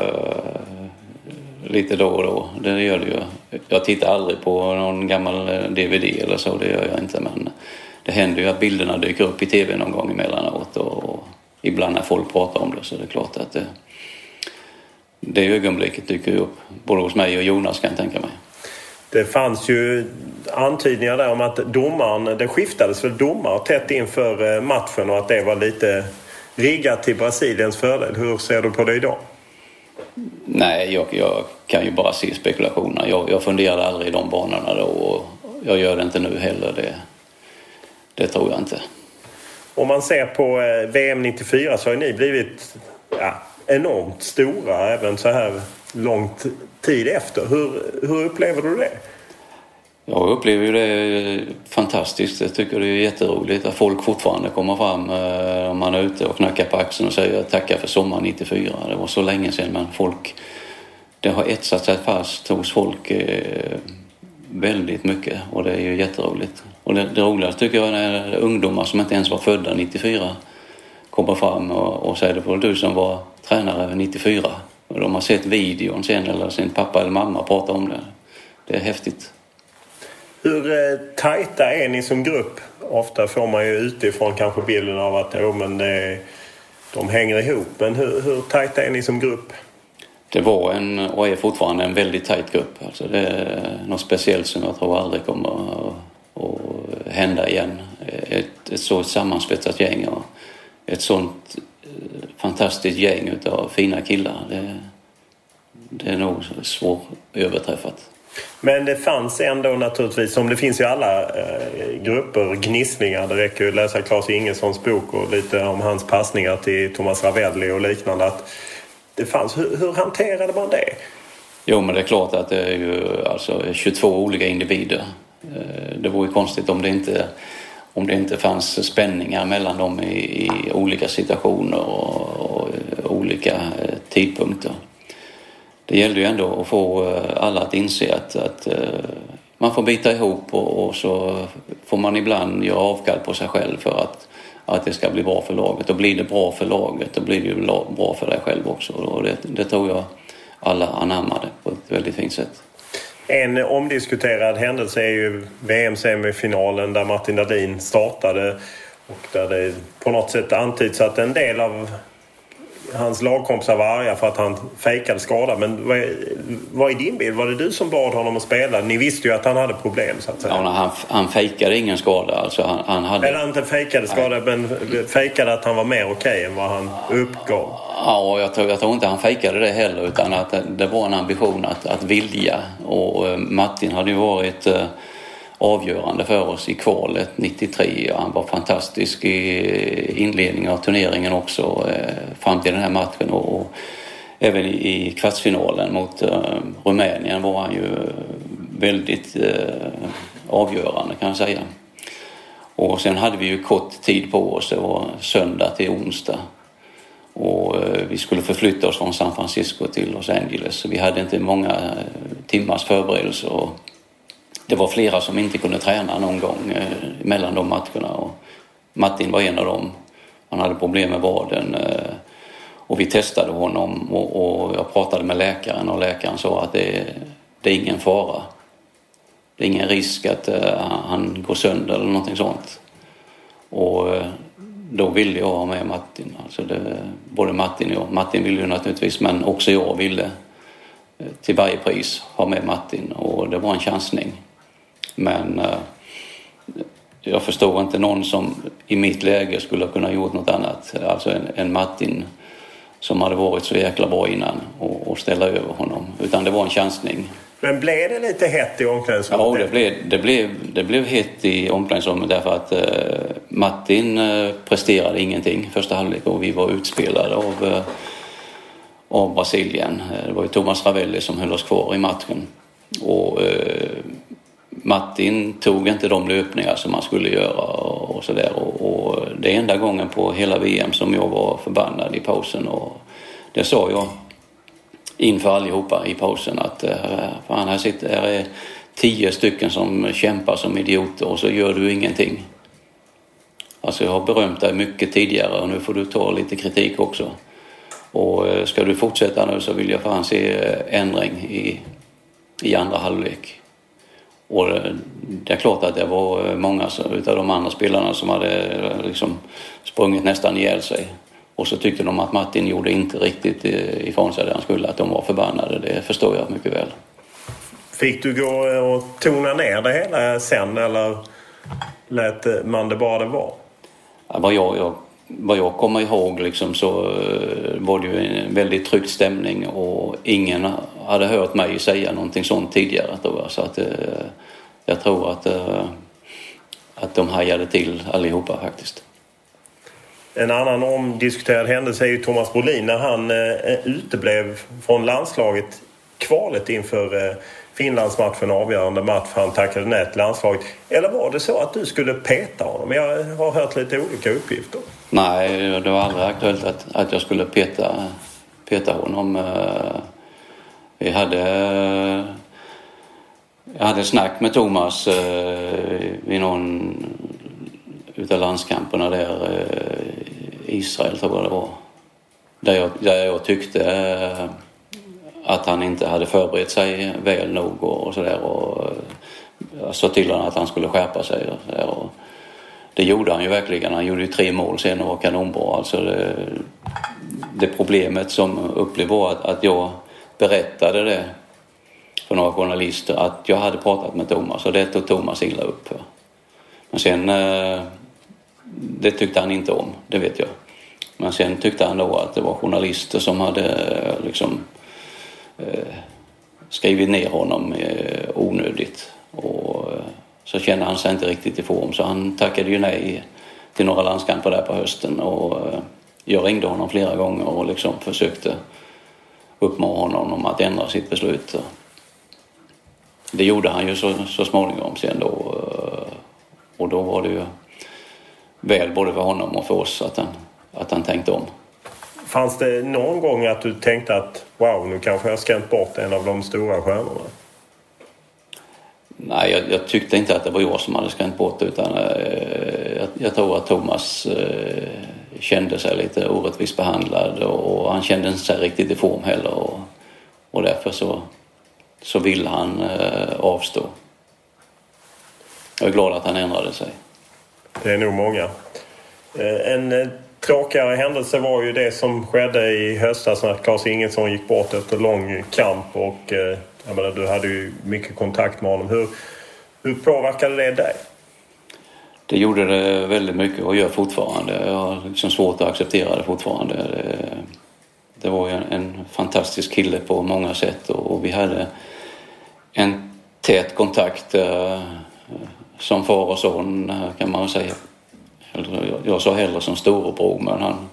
lite då och då. Det gör det ju. Jag tittar aldrig på någon gammal eh, DVD eller så, det gör jag inte. Men det händer ju att bilderna dyker upp i TV någon gång emellanåt och, och ibland när folk pratar om det så är det klart att det, det ögonblicket dyker upp. Både hos mig och Jonas kan jag tänka mig.
Det fanns ju antydningar där om att domaren, det skiftades väl domare tätt inför eh, matchen och att det var lite riggat till Brasiliens fördel. Hur ser du på det idag?
Nej, jag, jag kan ju bara se spekulationer. Jag, jag funderade aldrig i de banorna då och jag gör det inte nu heller. Det, det tror jag inte.
Om man ser på eh, VM 94 så har ni blivit ja, enormt stora även så här lång tid efter. Hur, hur upplever du det?
Jag upplever ju det fantastiskt. Jag tycker det är jätteroligt att folk fortfarande kommer fram eh, om man är ute och knackar på axeln och säger tackar för sommaren 94. Det var så länge sedan men folk, det har etsat sig fast hos folk eh, väldigt mycket och det är ju jätteroligt. Och det, det roligaste tycker jag är när ungdomar som inte ens var födda 94 kommer fram och, och säger det var du som var tränare 94. Och de har sett videon sen eller sin pappa eller mamma prata om det. Det är häftigt.
Hur eh, tajta är ni som grupp? Ofta får man ju utifrån kanske bilden av att oh, men det, de hänger ihop. Men hur, hur tajta är ni som grupp?
Det var en och är fortfarande en väldigt tajt grupp. Alltså det är något speciellt som jag tror aldrig kommer att, att hända igen. Ett, ett så sammansvetsat gäng och ett sånt eh, fantastiskt gäng utav fina killar. Det, det är nog svåröverträffat.
Men det fanns ändå naturligtvis, som det finns i alla eh, grupper, gnisslingar. Det räcker ju att läsa Claes Ingessons bok och lite om hans passningar till Thomas Ravelli och liknande. Att det fanns. Hur, hur hanterade man det?
Jo, men det är klart att det är ju alltså 22 olika individer. Eh, det vore ju konstigt om det inte, om det inte fanns spänningar mellan dem i, i olika situationer och, och olika eh, tidpunkter det gällde ju ändå att få eh, alla att inse att, att eh, man får bita ihop och, och, så får man ibland göra avkall på sig själv för att, att det ska bli bra för laget. Och blir det bra för laget då blir det ju bra för dig själv också. Och det, det tror jag alla anammade på ett väldigt fint sätt.
En omdiskuterad händelse är ju VM-semifinalen där Martin Dahlin startade och där det på något sätt antyds att en del av hans lagkompisar var arga för att han fejkade skada. Men vad är, vad är din bild? Var det du som bad honom att spela? Ni visste ju att han hade problem så att säga.
Ja, han, han fejkade ingen skada. Alltså, han, han hade...
Eller inte fejkade skada men fejkade att han var mer okej okay än vad han uppgav.
Ja, jag tror, jag tror inte han fejkade det heller utan att det var en ambition att, att vilja. Och eh, Martin hade ju varit eh, avgörande för oss i kvalet 93. Han var fantastisk i inledningen av turneringen också eh, fram till den här matchen och även i kvartsfinalen mot eh, Rumänien var han ju väldigt eh, avgörande kan jag säga. Och sen hade vi ju kort tid på oss, det var söndag till onsdag. Och vi skulle förflytta oss från San Francisco till Los Angeles. så Vi hade inte många timmars förberedelser det var flera som inte kunde träna någon gång eh, mellan de matcherna. Och Martin var en av dem. Han hade problem med vaden. Eh, och vi testade honom och, och, jag pratade med läkaren och läkaren sa att det, det är ingen fara. Det är ingen risk att eh, han går sönder eller någonting sånt. Och eh, då ville jag ha med Martin. Alltså det, både Martin och jag. Martin ville ju naturligtvis men också jag ville eh, till varje pris ha med Martin och det var en chansning. Men eh, jag förstår inte någon som i mitt läge skulle ha kunnat gjort något annat. Alltså en, en Martin som hade varit så jäkla bra innan och, och ställa över honom. Utan det var en chansning.
Men blev det lite hett i omklädningsrummet?
Ja, det blev, det blev, det blev hett i omklädningsrummet därför att eh, Martin eh, presterade ingenting första halvlek och vi var utspelade av, eh, av Brasilien. Eh, det var ju Thomas Ravelli som höll oss kvar i matchen. Och eh, Martin tog inte de löpningar som man skulle göra och sådär. Och, och det är enda gången på hela VM som jag var förbannad i pausen och det sa jag inför allihopa i pausen att eh, fan här sitter, här är tio stycken som kämpar som idioter och så gör du ingenting. Alltså jag har berömt dig mycket tidigare och nu får du ta lite kritik också. Och eh, ska du fortsätta nu så vill jag fan se eh, ändring i, i andra halvlek. Och det är klart att det var många utav de andra spelarna som hade liksom sprungit nästan ihjäl sig. Och så tyckte de att Martin gjorde inte riktigt ifrån sig det han skulle, att de var förbannade. Det förstår jag mycket väl.
Fick du gå och tona ner det hela sen eller lät man det bara det vara?
Ja, jag, jag, vad jag kommer ihåg liksom så eh, var det ju en väldigt tryckt stämning och ingen hade hört mig säga någonting sånt tidigare tror jag. Så att, eh, jag tror att, eh, att de hajade till allihopa faktiskt.
En annan omdiskuterad händelse är ju Thomas Brolin när han eh, uteblev från landslaget kvalet inför Finlandsmatchen, avgörande match, han tackade nej till landslaget. Eller var det så att du skulle peta honom? Jag har hört lite olika uppgifter.
Nej, det var aldrig aktuellt att, att jag skulle peta, peta honom. Eh, vi hade jag hade snack med Thomas eh, vid någon utav landskamperna där, eh, i Israel tror jag det var. Där jag, där jag tyckte att han inte hade förberett sig väl nog och, och sådär. Jag sa till honom att han skulle skärpa sig. Och så där, och det gjorde han ju verkligen. Han gjorde ju tre mål sen och var kanonbra. Alltså det, det problemet som upplevde var att, att jag berättade det för några journalister att jag hade pratat med Thomas och det tog Thomas illa upp för. Men sen, eh, det tyckte han inte om, det vet jag. Men sen tyckte han då att det var journalister som hade eh, liksom eh, skrivit ner honom eh, onödigt. Och så kände han sig inte riktigt i form så han tackade ju nej till några landskamper där på hösten och eh, jag ringde honom flera gånger och liksom försökte uppmana honom att ändra sitt beslut det gjorde han ju så, så småningom sen då. Eh, och då var det ju väl både för honom och för oss att han, att han tänkte om.
Fanns det någon gång att du tänkte att wow, nu kanske jag skrämt bort en av de stora stjärnorna?
Nej, jag, jag, tyckte inte att det var jag som hade skrämt bort utan eh, jag, jag, tror att Thomas eh, kände sig lite orättvist behandlad och, och han kände sig inte riktigt i form heller. Och, och därför så så ville han eh, avstå. Jag är glad att han ändrade sig.
Det är nog många. Eh, en eh, tråkigare händelse var ju det som skedde i höstas när Claes Ingesson gick bort efter lång kamp och eh, jag menar, du hade ju mycket kontakt med honom. Hur, hur påverkade det dig?
Det gjorde det väldigt mycket och gör fortfarande. Jag har liksom svårt att acceptera det fortfarande. Det, det var ju en, en, fantastisk kille på många sätt och, och vi hade en tät kontakt eh, som far och son kan man säga. Jag sa hellre som storebror men han,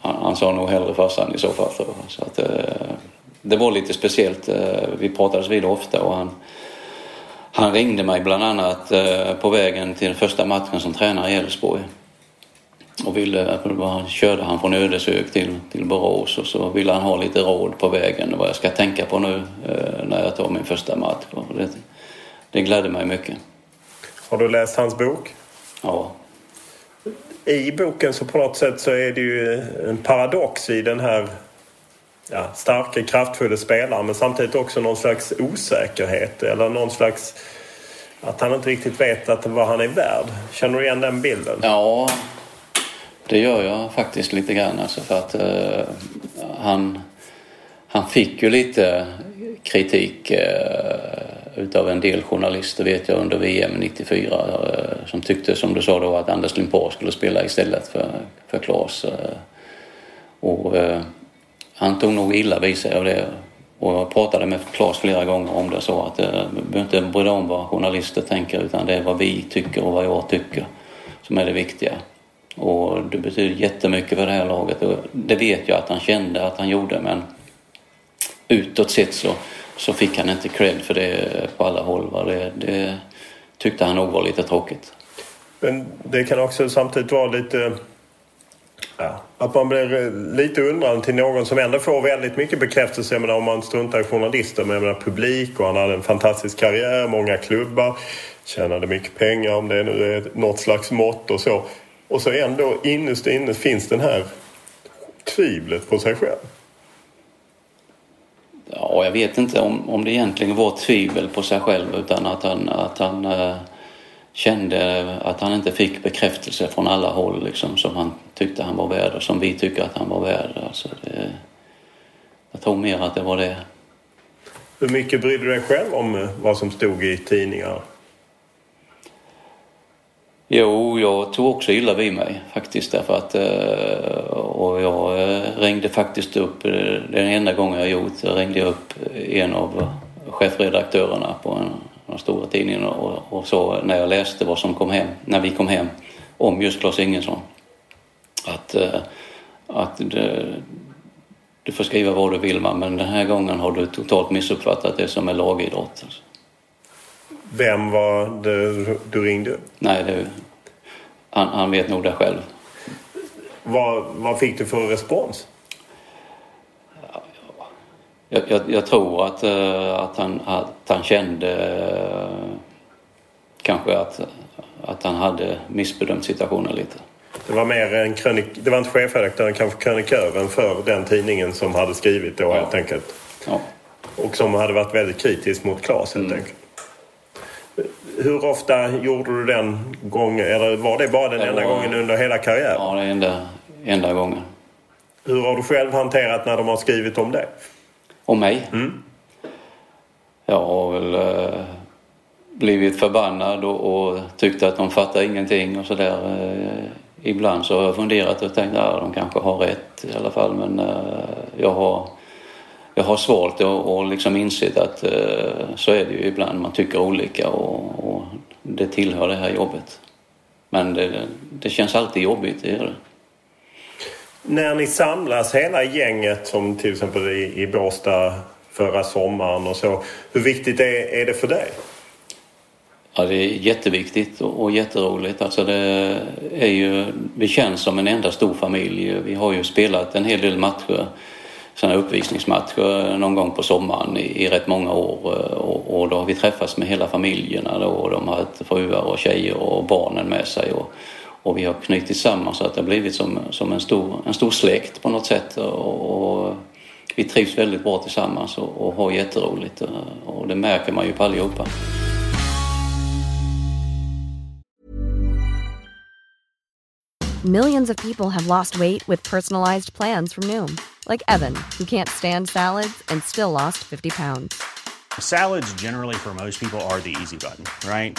han, han sa nog hellre farsan i så fall. Så att, eh, det var lite speciellt. Vi pratades vid ofta och han, han ringde mig bland annat på vägen till första matchen som tränare i Elfsborg och ville, då körde han från Ödeshög till, till Borås och så ville han ha lite råd på vägen vad jag ska tänka på nu eh, när jag tar min första match. Det, det glädde mig mycket.
Har du läst hans bok?
Ja.
I boken så på något sätt så är det ju en paradox i den här ja, starka, kraftfulla spelare men samtidigt också någon slags osäkerhet eller någon slags att han inte riktigt vet att vad han är värd. Känner du igen den bilden?
Ja, det gör jag faktiskt lite grann alltså för att eh, han, han fick ju lite kritik eh, utav en del journalister vet jag under VM 94 eh, som tyckte som du sa då att Anders Limpar skulle spela istället för, för Klas. Eh, och eh, han tog nog illa vid sig av det och jag pratade med Claes flera gånger om det så att eh, du behöver inte bry dig om vad journalister tänker utan det är vad vi tycker och vad jag tycker som är det viktiga. Och det betyder jättemycket för det här laget och det vet jag att han kände att han gjorde men utåt sett så, så fick han inte cred för det på alla håll. Va? Det, det tyckte han nog var lite tråkigt.
Men det kan också samtidigt vara lite Ja, att man blir eh, lite undrande till någon som ändå får väldigt mycket bekräftelse. Jag menar, om man struntar i journalister, men jag menar publik och han hade en fantastisk karriär, många klubbar, tjänade mycket pengar om det nu är något slags mått och så. Och så ändå innerst inne finns den här tvivlet på sig själv.
Ja, jag vet inte om, om det egentligen var tvivel på sig själv utan att han, att han eh, kände att han inte fick bekräftelse från alla håll liksom, som han tyckte han var värd och som vi tycker att han var värd. Alltså, det, jag tror mer att det var det.
Hur mycket brydde du dig själv om eh, vad som stod i tidningar?
Jo, jag tog också illa vid mig faktiskt därför att eh, och jag eh, ringde faktiskt upp, den enda gången jag gjort, jag ringde upp en av chefredaktörerna på en, den stora tidningen och, och så när jag läste vad som kom hem, när vi kom hem om just Claes Ingensson. Att, att det, du får skriva vad du vill men den här gången har du totalt missuppfattat det som är lagidrott. Alltså.
Vem var det du ringde?
Nej, det, han, han vet nog det själv.
Vad, vad fick du för respons?
Jag, jag, jag tror att, uh, att, han, att han kände uh, kanske att, att han hade missbedömt situationen lite.
Det var mer en krönik, det var inte chefredaktören, kanske krönikören för den tidningen som hade skrivit då ja. helt enkelt. Ja. Och som hade varit väldigt kritisk mot Claes helt mm. enkelt. Hur ofta gjorde du den gången? Eller var det bara den det enda var... gången under hela karriären?
Ja, den enda, enda gången.
Hur har du själv hanterat när de har skrivit om det?
Om mig? Mm. Jag har väl eh, blivit förbannad och, och tyckt att de fattar ingenting och sådär. Eh, ibland så har jag funderat och tänkt att de kanske har rätt i alla fall men eh, jag har jag har svårt att liksom insett att eh, så är det ju ibland. Man tycker olika och, och det tillhör det här jobbet. Men det, det känns alltid jobbigt, det gör det.
När ni samlas hela gänget som till exempel i, i Båstad förra sommaren och så. Hur viktigt är, är det för dig?
Ja, det är jätteviktigt och, och jätteroligt. Alltså det är ju, vi känns som en enda stor familj. Vi har ju spelat en hel del matcher sådana uppvisningsmatcher någon gång på sommaren i, i rätt många år och, och, då har vi träffats med hela familjerna då och de har haft fruar och tjejer och barnen med sig och, och vi har knutit samman så att det har blivit som, som en, stor, en stor släkt på något sätt och, och vi trivs väldigt bra tillsammans och, och har jätteroligt och det märker man ju på allihopa.
Millions of people have lost weight with personalized plans from Noom. Like Evan, who can't stand salads and still lost 50 pounds.
Salads generally for most people are the easy button, right?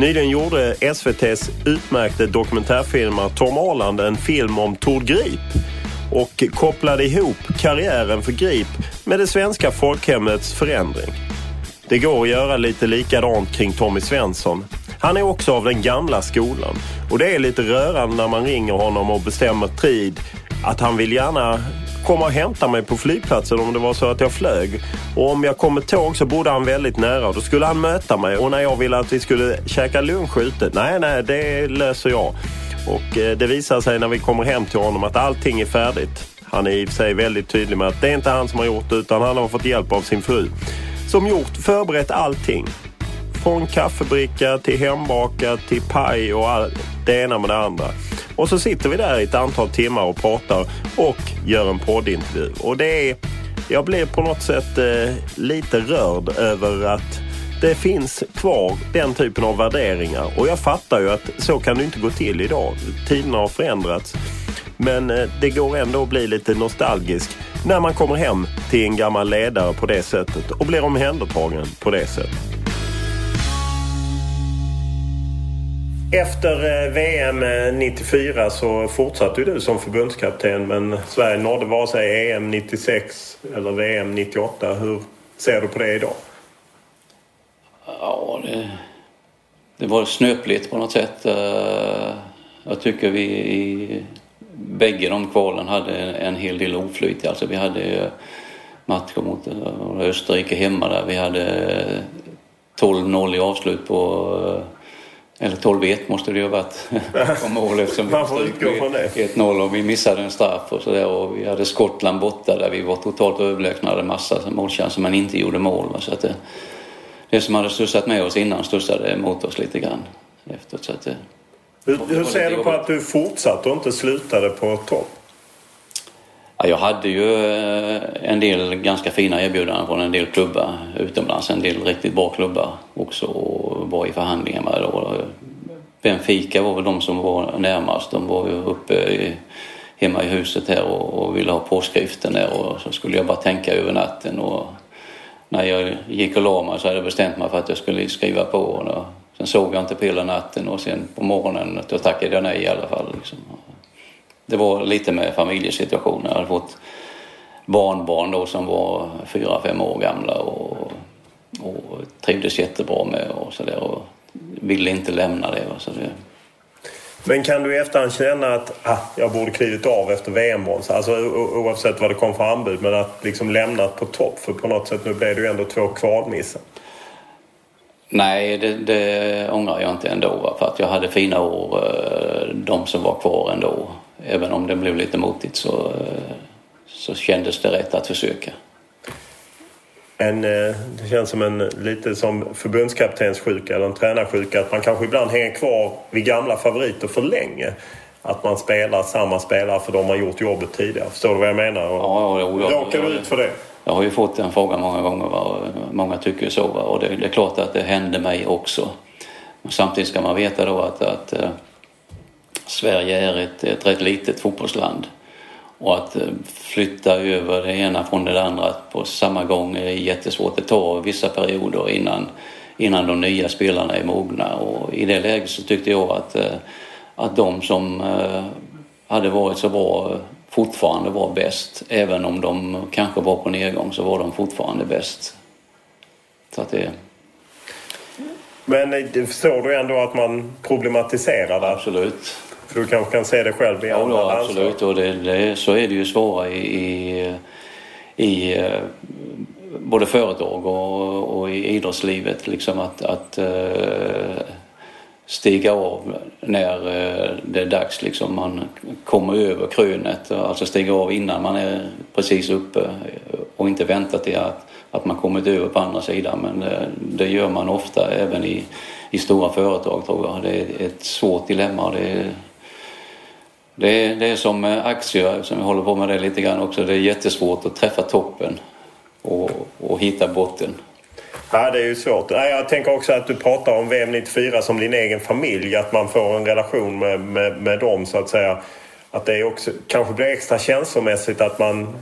Nyligen gjorde SVTs utmärkte dokumentärfilmare Tom Arland en film om Tord Grip och kopplade ihop karriären för Grip med det svenska folkhemmets förändring. Det går att göra lite likadant kring Tommy Svensson. Han är också av den gamla skolan. Och det är lite rörande när man ringer honom och bestämmer tid att han vill gärna komma och hämta mig på flygplatsen om det var så att jag flög. Och om jag kom med tåg så bodde han väldigt nära och då skulle han möta mig. Och när jag ville att vi skulle käka lunch ute, nej nej det löser jag. Och eh, det visar sig när vi kommer hem till honom att allting är färdigt. Han är i och för sig väldigt tydlig med att det är inte han som har gjort det utan han har fått hjälp av sin fru som gjort, förberett allting. Från kaffebricka till hembakat till paj och all, det ena med det andra. Och så sitter vi där i ett antal timmar och pratar och gör en poddintervju. Och det är, jag blev på något sätt eh, lite rörd över att det finns kvar den typen av värderingar. Och jag fattar ju att så kan det inte gå till idag. Tiderna har förändrats. Men eh, det går ändå att bli lite nostalgisk när man kommer hem till en gammal ledare på det sättet och blir omhändertagen på det sättet. Efter eh, VM 94 eh, så fortsatte du som förbundskapten men Sverige nådde vare sig EM 96 eller VM 98. Hur ser du på det idag?
Ja, det, det var snöpligt på något sätt. Eh, jag tycker vi i bägge de kvalen hade en hel del oflyt. Alltså vi hade matcher mot Österrike hemma där vi hade 12-0 i avslut på eller 12-1 måste det ju ha varit på mål eftersom vi
fick
1-0 och vi missade en straff och sådär. Och vi hade Skottland borta där vi var totalt överlägsna, hade massa målchanser men inte gjorde mål. Så att det, det som hade studsat med oss innan studsade mot oss lite grann efteråt. Så att det,
hur, hur ser du på att du fortsatte och inte slutade på topp?
Ja, jag hade ju eh, en del ganska fina erbjudanden från en del klubbar utomlands. En del riktigt bra klubbar också och var i förhandlingar med. Då. Benfica var väl de som var närmast. De var ju uppe i, hemma i huset här och, och ville ha påskriften där och så skulle jag bara tänka över natten. Och när jag gick och la mig så hade jag bestämt mig för att jag skulle skriva på. Och sen såg jag inte på hela natten och sen på morgonen då tackade jag nej i alla fall. Liksom det var lite med familjesituationen. Jag hade fått barnbarn då som var fyra, fem år gamla och, och trivdes jättebra med och sådär och ville inte lämna det. Så det...
Men kan du i efterhand känna att ah, jag borde klivit av efter VM-brons? Alltså oavsett vad det kom för anbud men att liksom lämnat på topp för på något sätt nu blev det ju ändå två kvalmissar.
Nej, det, det ångrar jag inte ändå för att jag hade fina år, eh, de som var kvar ändå även om det blev lite motigt så, så kändes det rätt att försöka.
En, eh, det känns som en lite som förbundskaptenssjuka eller en tränarsjuka att man kanske ibland hänger kvar vid gamla favoriter för länge. Att man spelar samma spelare för de har gjort jobbet tidigare. Förstår du vad jag menar? Och
ja, ja, ja,
råkar du ut för det?
Jag har ju fått den frågan många gånger. Va? Många tycker så. Va? Och det, det, är klart att det hände mig också. Men samtidigt ska man veta då att, att eh, Sverige är ett, ett rätt litet fotbollsland. Och att eh, flytta över det ena från det andra på samma gång är jättesvårt. Det tar vissa perioder innan, innan de nya spelarna är mogna. Och i det läget så tyckte jag att, eh, att de som eh, hade varit så bra fortfarande var bäst. Även om de kanske var på nedgång så var de fortfarande bäst. Så att det...
Men förstår du ändå att man problematiserar det?
Absolut.
För du kanske kan se det själv i andra
ja, absolut. Och det, det, så är det ju svåra i, i, i eh, både företag och, och, i idrottslivet. Liksom att, att uh, stiga av när uh, det är dags. Liksom man kommer över krönet. Alltså stiga av innan man är precis uppe och inte vänta till att, att man kommit över på andra sidan. Men uh, det gör man ofta även i, i stora företag tror jag. Det är ett svårt dilemma. Det är, det är, det är som eh, aktier, som jag håller på med det lite grann också. Det är jättesvårt att träffa toppen och, och hitta botten.
Ja, det är ju svårt. Jag tänker också att du pratar om VM 94 som din egen familj. Att man får en relation med, med, med dem så att säga. Att det också kanske blir extra känslomässigt att man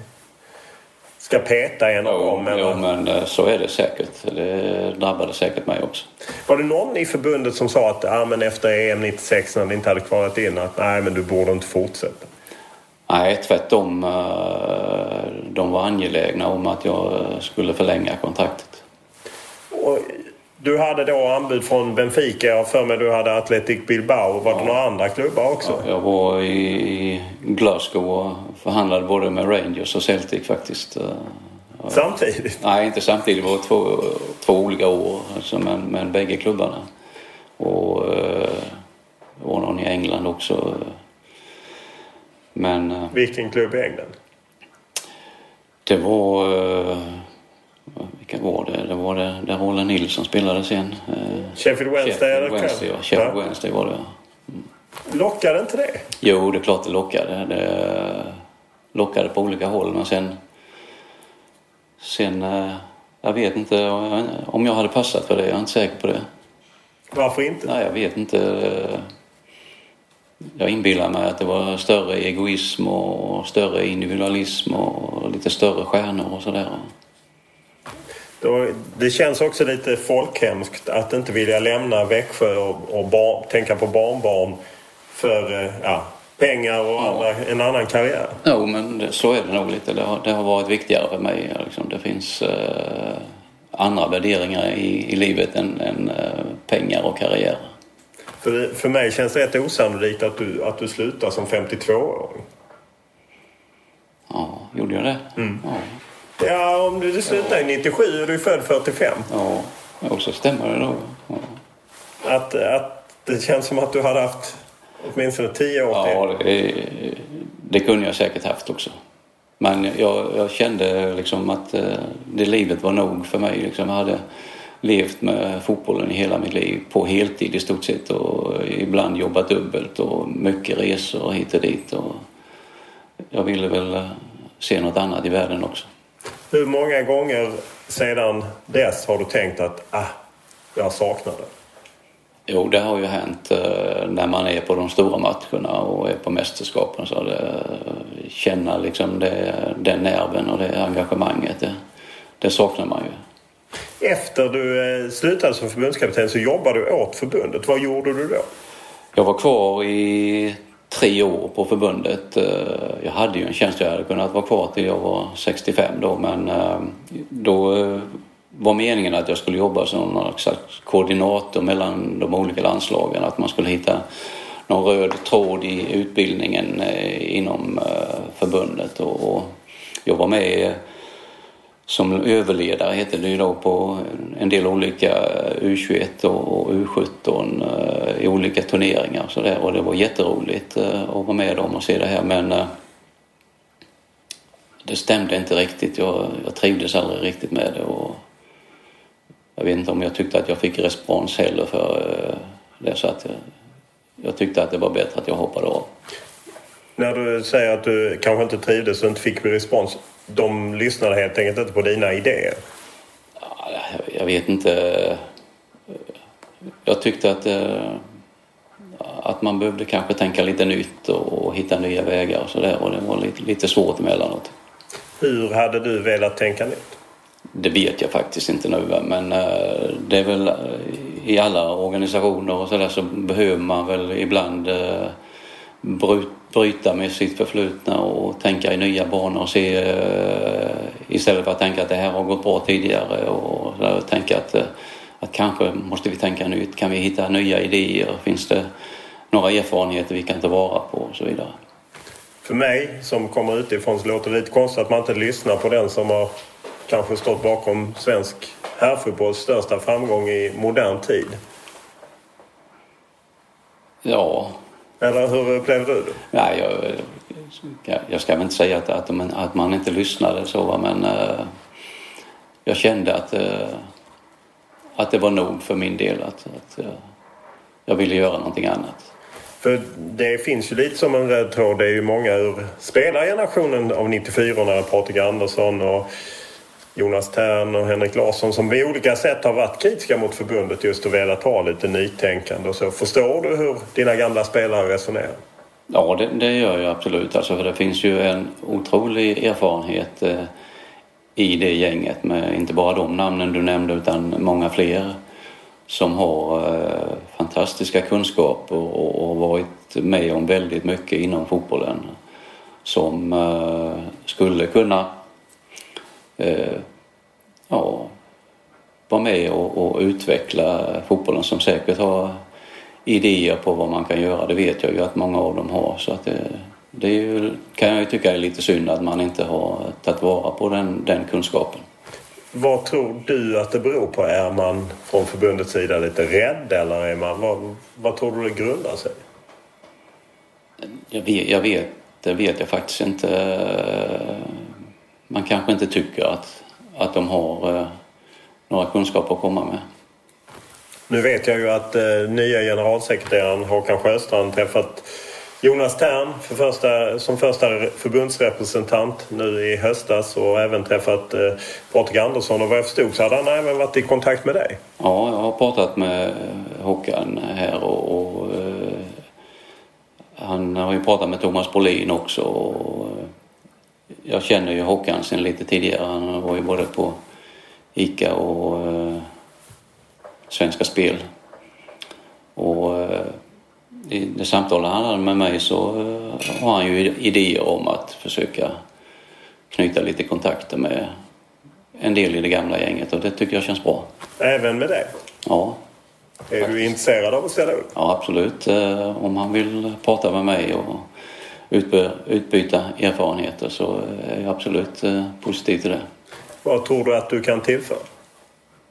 ska peta en av dem?
Jo, men eh, så är det säkert. Det drabbade säkert mig också.
Var det någon i förbundet som sa att ah, men efter EM 96 när det inte hade kvalat in att nej men du borde inte fortsätta?
Nej, tvärtom. Eh, de var angelägna om att jag skulle förlänga kontraktet.
Och du hade då anbud från Benfica. Jag för mig du hade Athletic Bilbao. Var det några andra klubbar också?
Ja, jag var i Glasgow och förhandlade både med Rangers och Celtic faktiskt.
Samtidigt?
Nej, inte samtidigt. Det var två, två olika år alltså, men, men bägge klubbarna. Och eh, det var någon i England också. Men... Eh,
Vilken klubb i England?
Det var... Eh, vilka var det? Det var det där Roland Nilsson spelade sen.
Sheffield Wednesday?
Sheffield Wednesday, ja. Sheffield ja. Wednesday var det.
Mm. Lockade inte det?
Jo, det är klart det lockade. Det lockade på olika håll men sen... Sen... Jag vet inte om jag hade passat för det. Jag är inte säker på det.
Varför inte?
Nej, jag vet inte. Jag inbillar mig att det var större egoism och större individualism och lite större stjärnor och sådär.
Då, det känns också lite folkhemskt att inte vilja lämna Växjö och, och bar, tänka på barnbarn för eh, ja, pengar och andra, en annan karriär.
Jo, men det, så är det nog lite. Det har, det har varit viktigare för mig. Liksom. Det finns eh, andra värderingar i, i livet än, än eh, pengar och karriär.
För, för mig känns det rätt osannolikt att du, att du slutar som 52-åring.
Ja, gjorde jag det?
Mm.
Ja.
Ja, om du, slutar i 97 och du är född 45.
Ja, och så stämmer det nog. Ja.
Att, att det känns som att du hade haft åtminstone 10 år till.
Ja, det, det kunde jag säkert haft också. Men jag, jag kände liksom att eh, det livet var nog för mig. Liksom jag hade levt med fotbollen i hela mitt liv på heltid i stort sett och ibland jobbat dubbelt och mycket resor hit och dit. Och jag ville väl eh, se något annat i världen också.
Hur många gånger sedan dess har du tänkt att ah, jag saknar det?
Jo, det har ju hänt eh, när man är på de stora matcherna och är på mästerskapen. Så det, känna liksom det, den nerven och det engagemanget, det, det saknar man ju.
Efter du eh, slutade som förbundskapten så jobbade du åt förbundet. Vad gjorde du då?
Jag var kvar i tre år på förbundet. Eh, jag hade ju en tjänst, jag hade kunnat vara kvar till jag var 65 då men eh, då eh, var meningen att jag skulle jobba som någon slags koordinator mellan de olika landslagen. Att man skulle hitta någon röd tråd i utbildningen inom förbundet. Och och jag var med som överledare heter det ju då på en del olika eh, U21 och U17 eh, i olika turneringar och sådär och det var jätteroligt eh, att vara med dem och se det här men det stämde inte riktigt. Jag, jag trivdes aldrig riktigt med det och jag vet inte om jag tyckte att jag fick respons heller för det så att jag, jag tyckte att det var bättre att jag hoppade av.
När du säger att du kanske inte trivdes och inte fick respons. De lyssnade helt enkelt inte på dina idéer.
Ja, jag vet inte. Jag tyckte att, eh, att man behövde kanske tänka lite nytt och hitta nya vägar och sådär och det var lite, lite svårt emellanåt.
Hur hade du velat tänka nytt?
Det vet jag faktiskt inte nu men eh, det är väl eh, i alla organisationer och sådär så behöver man väl ibland bryta med sitt förflutna och tänka i nya banor och se eh, istället för att tänka att det här har gått bra tidigare och tänka att, eh, att kanske måste vi tänka nytt. Kan vi hitta nya idéer? Finns det några erfarenheter vi kan ta vara på och så vidare?
För mig som kommer utifrån så låter det lite konstigt att man inte lyssnar på den som har kanske stått bakom svensk herrfotbolls största framgång i modern tid.
Ja,
Eller hur upplevde du det?
Nej, jag, jag, jag ska väl inte säga att, att, man, att man inte lyssnade så men eh, jag kände att, eh, att det var nog för min del att, att eh, jag ville göra någonting annat.
För det finns ju lite som en röd tråd. Det är ju många ur spelargenerationen av 94 Patrik Andersson och Jonas Tern och Henrik Larsson som på olika sätt har varit kritiska mot förbundet just och velat ha lite nytänkande och så. Förstår du hur dina gamla spelare resonerar?
Ja, det, det gör jag absolut. Alltså, för det finns ju en otrolig erfarenhet eh, i det gänget med inte bara de namnen du nämnde utan många fler som har eh, fantastiska kunskaper och, och varit med om väldigt mycket inom fotbollen som eh, skulle kunna eh, ja, vara med och, och utveckla fotbollen som säkert har idéer på vad man kan göra. Det vet jag ju att många av dem har. Så att det, det ju, kan jag ju tycka är lite synd att man inte har tagit vara på den, den kunskapen.
Vad tror du att det beror på? Är man från förbundets sida lite rädd eller är man, vad, vad tror du det grundar sig?
Jag vet, jag vet, det vet jag faktiskt inte. Man kanske inte tycker att, att de har eh, några kunskaper att komma med.
Nu vet jag ju att eh, nya generalsekreteraren Håkan Sjöstrand träffat Jonas Tern för första, som första förbundsrepresentant nu i höstas och även träffat eh, Patrik Andersson och vad jag förstod så hade han även varit i kontakt med dig.
Ja, jag har pratat med Håkan här och, och eh, han har ju pratat med Thomas Brolin också. Och, eh, jag känner ju Håkan sen lite tidigare. Han var ju både på ICA och eh, Svenska Spel. Och eh, i det samtalet han hade med mig så eh, har han ju idéer om att försöka knyta lite kontakter med en del i det gamla gänget och det tycker jag känns bra.
Även med det?
Ja.
Är du intresserad av att ställa upp?
Ja, absolut. Eh, om han vill prata med mig och utbyta erfarenheter så är jag absolut eh, positiv till det.
Vad tror du att du kan tillföra?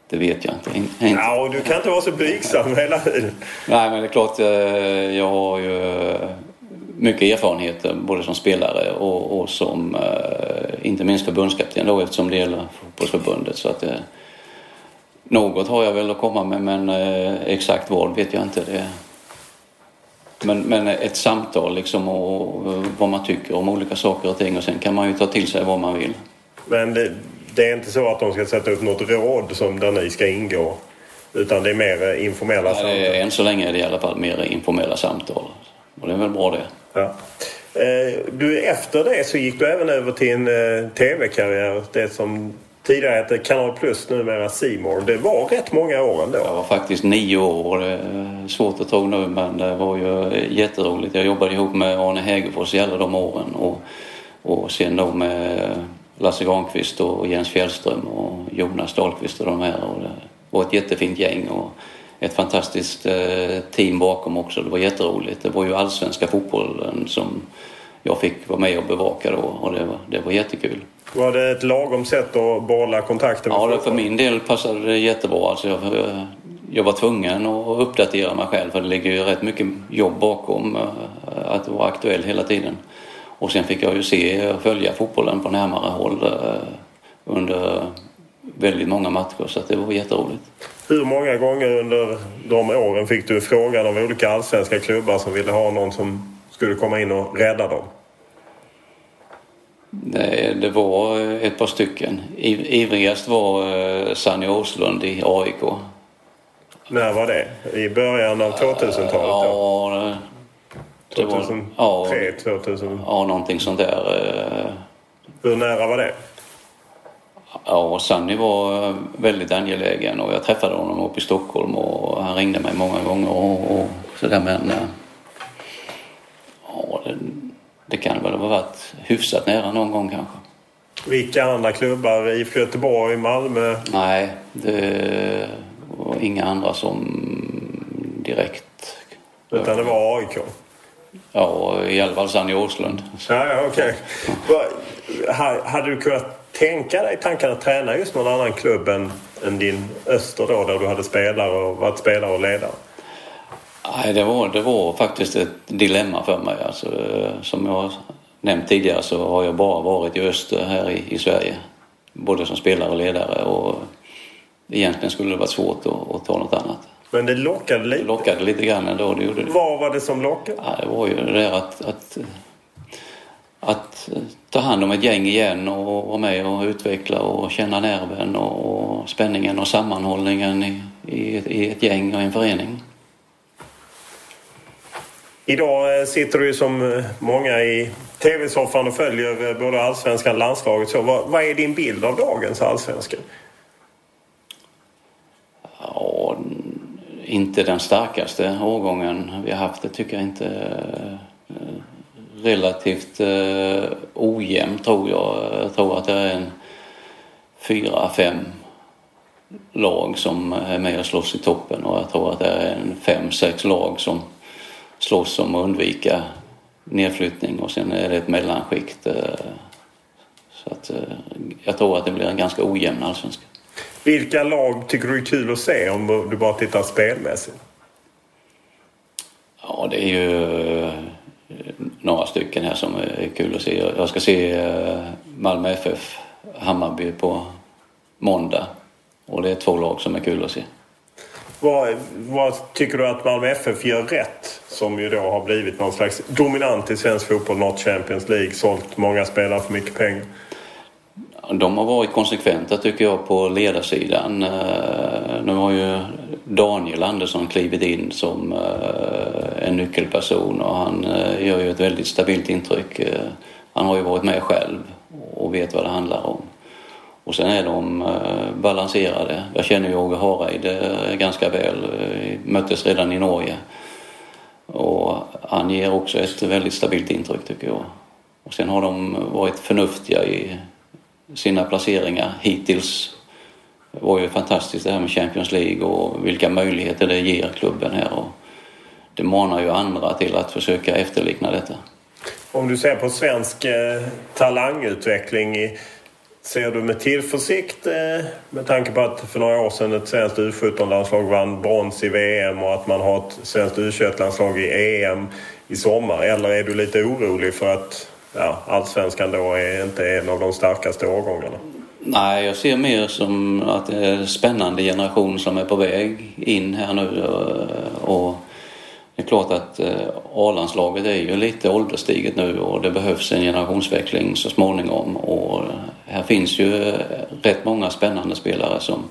Det vet jag inte. inte.
Ja, du kan inte vara så blygsam hela tiden.
Nej, men det är klart. Eh, jag har ju mycket erfarenheter både som spelare och, och som inte minst förbundskapten då eftersom det gäller fotbollsförbundet. Så att, något har jag väl att komma med men exakt vad vet jag inte. Det, men, men ett samtal liksom och, vad man tycker om olika saker och ting och sen kan man ju ta till sig vad man vill.
Men det, det är inte så att de ska sätta upp något råd som där ni ska ingå? Utan det är mer informella ja, samtal?
Det än så länge är det i alla fall mer informella samtal. Och det är väl bra det.
Ja. Eh, du, efter det så gick du även över till en eh, tv-karriär. Det som Tidigare hette Kanal Plus, numera Simor. Det var rätt många år ändå.
Det var faktiskt nio år. Det är svårt att tro nu men det var ju jätteroligt. Jag jobbade ihop med Arne Hägerfors i alla de åren och, och sen då med Lasse Granqvist och Jens Fjällström och Jonas Dahlqvist och de här. Och det var ett jättefint gäng och ett fantastiskt eh, team bakom också. Det var jätteroligt. Det var ju allsvenska fotbollen som jag fick vara med och bevaka då och det var, det var jättekul.
Var det ett lagom sätt att behålla kontakten
med Ja, för min del passade det jättebra. Alltså jag, jag var tvungen att uppdatera mig själv för det ligger ju rätt mycket jobb bakom eh, att vara aktuell hela tiden. Och sen fick jag ju se och följa fotbollen på närmare håll eh, under väldigt många matcher så det var jätteroligt.
Hur många gånger under de åren fick du frågan av olika allsvenska klubbar som ville ha någon som skulle komma in och rädda dem?
Det, det var ett par stycken. Ivrigast var eh, Sanny Åslund i AIK.
När var det? I början av 2000-talet?
Ja,
det 2003, ja, 2000?
Ja, någonting sånt där. Eh.
Hur nära var det?
Ja, Sanny var väldigt angelägen och jag träffade honom uppe i Stockholm och han ringde mig många gånger och, och sådär men eh, ja, det, det kan väl ha varit hyfsat nära någon gång kanske.
Vilka andra klubbar? IFK Göteborg, Malmö?
Nej, det var inga andra som direkt...
Utan det var AIK?
Ja, i alla fall Sanny Åslund.
Ja, ja okej. Okay. Hade du kunnat tänka dig tanken att träna just någon annan klubb än, än din Öster då, där du hade spelare och varit spelare och ledare?
Nej, det var, det var faktiskt ett dilemma för mig. Alltså, som jag nämnt tidigare så har jag bara varit i öster här i, i Sverige. Både som spelare och ledare och egentligen skulle det varit svårt att, att ta något annat.
Men det lockade lite? Det
lockade lite grann ändå, det gjorde det.
Vad var det som lockade?
Ja, det var ju det där att, att, att ta hand om ett gäng igen och vara med och utveckla och känna nerven och spänningen och sammanhållningen i, i, i ett gäng och en förening.
Idag eh, sitter du som eh, många i tv-soffan och följer eh, både allsvenskan och landslaget. Så vad, vad är din bild av dagens allsvenska?
Ja, inte den starkaste årgången vi har haft. Det tycker jag inte. Relativt ojämn tror jag. Jag tror att det är en fyra, fem lag som är med och slåss i toppen och jag tror att det är en fem, sex lag som slåss om att undvika nedflyttning och sen är det ett mellanskikt. Eh, så att eh, jag tror att det blir en ganska ojämn allsvenska.
Vilka lag tycker du är kul att se om du bara tittar spelmässigt?
Ja, det är ju eh, några stycken här som är kul att se. Jag ska se Malmö FF, Hammarby på måndag. Och det är två lag som är kul att se.
Vad, vad, tycker du att Malmö FF gör rätt? Som ju då har blivit någon slags dominant i svensk fotboll, nått Champions League, sålt många spelare för mycket pengar.
De har varit konsekventa tycker jag på ledarsidan. Eh, nu har ju Daniel Andersson klivit in som eh, en nyckelperson och han eh, gör ju ett väldigt stabilt intryck. Han har ju varit med själv och vet vad det handlar om. Och sen är de eh, balanserade. Jag känner ju Åge Hareid eh, ganska väl. Vi möttes redan i Norge. Och han ger också ett väldigt stabilt intryck tycker jag. Och sen har de varit förnuftiga i sina placeringar hittills. Det var ju fantastiskt det här med Champions League och vilka möjligheter det ger klubben här. Och det manar ju andra till att försöka efterlikna detta.
Om du ser på svensk eh, talangutveckling Ser du med tillförsikt eh, med tanke på att för några år sedan ett svenskt U17-landslag vann brons i VM och att man har ett svenskt U21-landslag i EM i sommar? Eller är du lite orolig för att ja, allsvenskan då är inte en av de starkaste årgångarna?
Nej, jag ser mer som att det är en spännande generation som är på väg in här nu. Eh, och det är klart att eh, A-landslaget är ju lite ålderstiget nu och det behövs en generationsväxling så småningom. Och här finns ju eh, rätt många spännande spelare som,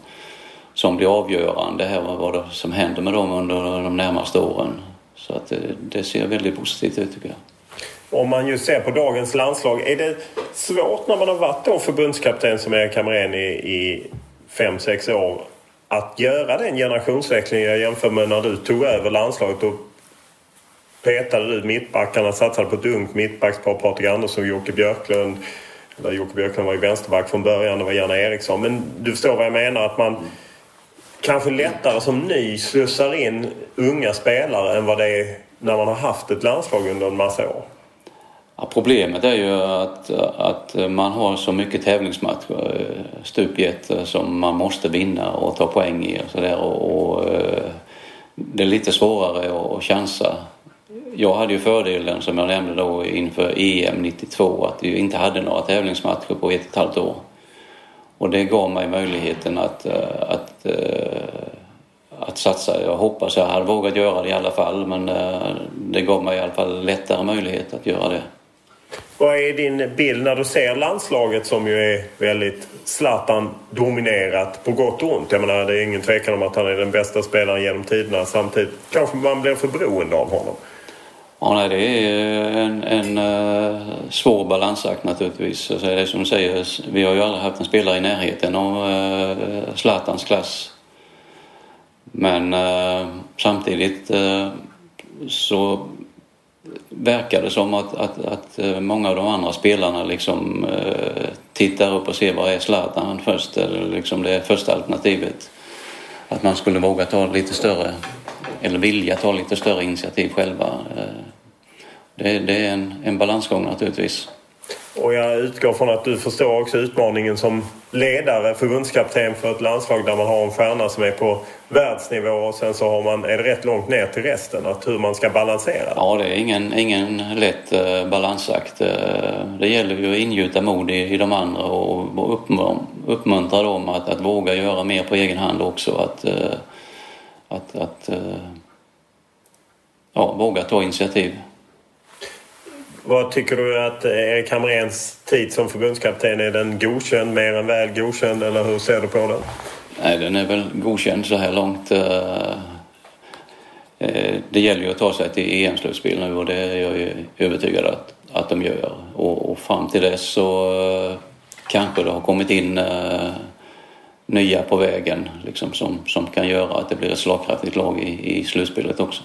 som blir avgörande här vad det som händer med dem under de närmaste åren. Så att det, det ser väldigt positivt ut tycker jag.
Om man ju ser på dagens landslag, är det svårt när man har varit då förbundskapten som Erik Hamrén i, i fem, sex år att göra den generationsväxlingen jag jämför med när du tog över landslaget och petade du mittbackarna, satsade på ett ungt mittbackspar, Patrik Andersson och Jocke Björklund. Eller Jocke Björklund var ju vänsterback från början, det var Janne Eriksson. Men du förstår vad jag menar, att man kanske lättare som ny slussar in unga spelare än vad det är när man har haft ett landslag under en massa år.
Ja, problemet är ju att, att man har så mycket tävlingsmatcher eh, stup i ett eh, som man måste vinna och ta poäng i och sådär. Och, och, eh, det är lite svårare att chansa jag hade ju fördelen som jag nämnde då inför EM 92 att vi inte hade några tävlingsmatcher på ett och ett halvt år. Och det gav mig möjligheten att, eh, att, eh, att satsa. Jag hoppas jag hade vågat göra det i alla fall men eh, det gav mig i alla fall lättare möjlighet att göra det.
Vad är din bild när du ser landslaget som ju är väldigt Zlatan-dominerat på gott och ont? Jag menar det är ingen tvekan om att han är den bästa spelaren genom tiderna. Samtidigt kanske man blir för beroende av honom.
Ja, nej, det är en, en uh, svår balansakt naturligtvis. Så det som du säger, vi har ju aldrig haft en spelare i närheten av uh, Zlatans klass. Men uh, samtidigt uh, så verkar det som att, att, att många av de andra spelarna liksom tittar upp och ser vad är Zlatan först, eller liksom det första alternativet. Att man skulle våga ta lite större eller vilja ta lite större initiativ själva. Eh, det, det är en, en balansgång naturligtvis.
Och jag utgår från att du förstår också utmaningen som ledare, förbundskapten för ett landslag där man har en stjärna som är på världsnivå och sen så har man, är det rätt långt ner till resten, att hur man ska balansera.
Ja, det är ingen, ingen lätt uh, balansakt. Uh, det gäller ju att ingjuta mod i, i de andra och, och uppmuntra dem att, att våga göra mer på egen hand också. Att, uh, att, att eh, ja, våga ta initiativ.
Vad tycker du att Erik Hamréns tid som förbundskapten, är den godkänd, mer än väl godkänd eller hur ser du på den?
Nej, den är väl godkänd så här långt. Eh, eh, det gäller ju att ta sig till EM-slutspel nu och det är jag ju övertygad att, att de gör. Och, och fram till dess så kanske det har kommit in nya på vägen liksom, som, som kan göra att det blir ett slagkraftigt lag i, i slutspelet också.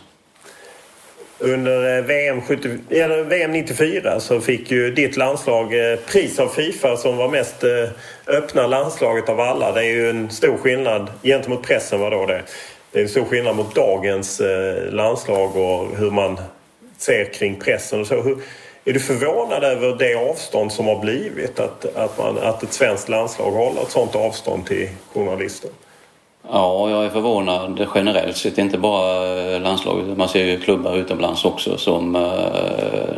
Under eh, VM, 70, eller VM 94 så fick ju ditt landslag eh, pris av Fifa som var mest eh, öppna landslaget av alla. Det är ju en stor skillnad gentemot pressen var då det. Det är en stor skillnad mot dagens landslag och hur man ser kring pressen och så. Hur, är du förvånad över det avstånd som har blivit? Att, att, man, att ett svenskt landslag håller ett sånt avstånd till journalister?
Ja, jag är förvånad generellt sett. Inte bara landslaget. Man ser ju klubbar utomlands också som eh,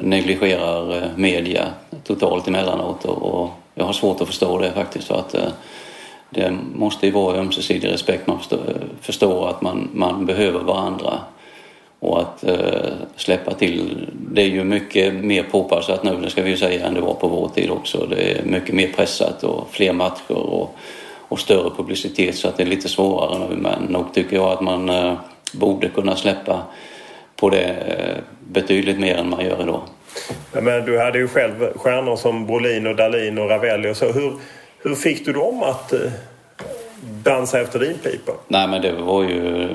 negligerar eh, media totalt emellanåt. Och jag har svårt att förstå det faktiskt. För att eh, det måste ju vara ömsesidig respekt. Man förstår, eh, förstår att man, man behöver varandra och att eh, släppa till. Det är ju mycket mer påpassat nu, det ska vi ju säga, än det var på vår tid också. Det är mycket mer pressat och fler matcher och, och större publicitet så att det är lite svårare nu. Men nog tycker jag att man eh, borde kunna släppa på det eh, betydligt mer än man gör idag.
Men du hade ju själv stjärnor som Brolin och Dalin och Ravelli och så. Hur, Hur fick du dem att eh, dansa efter din pipa?
Nej men det var ju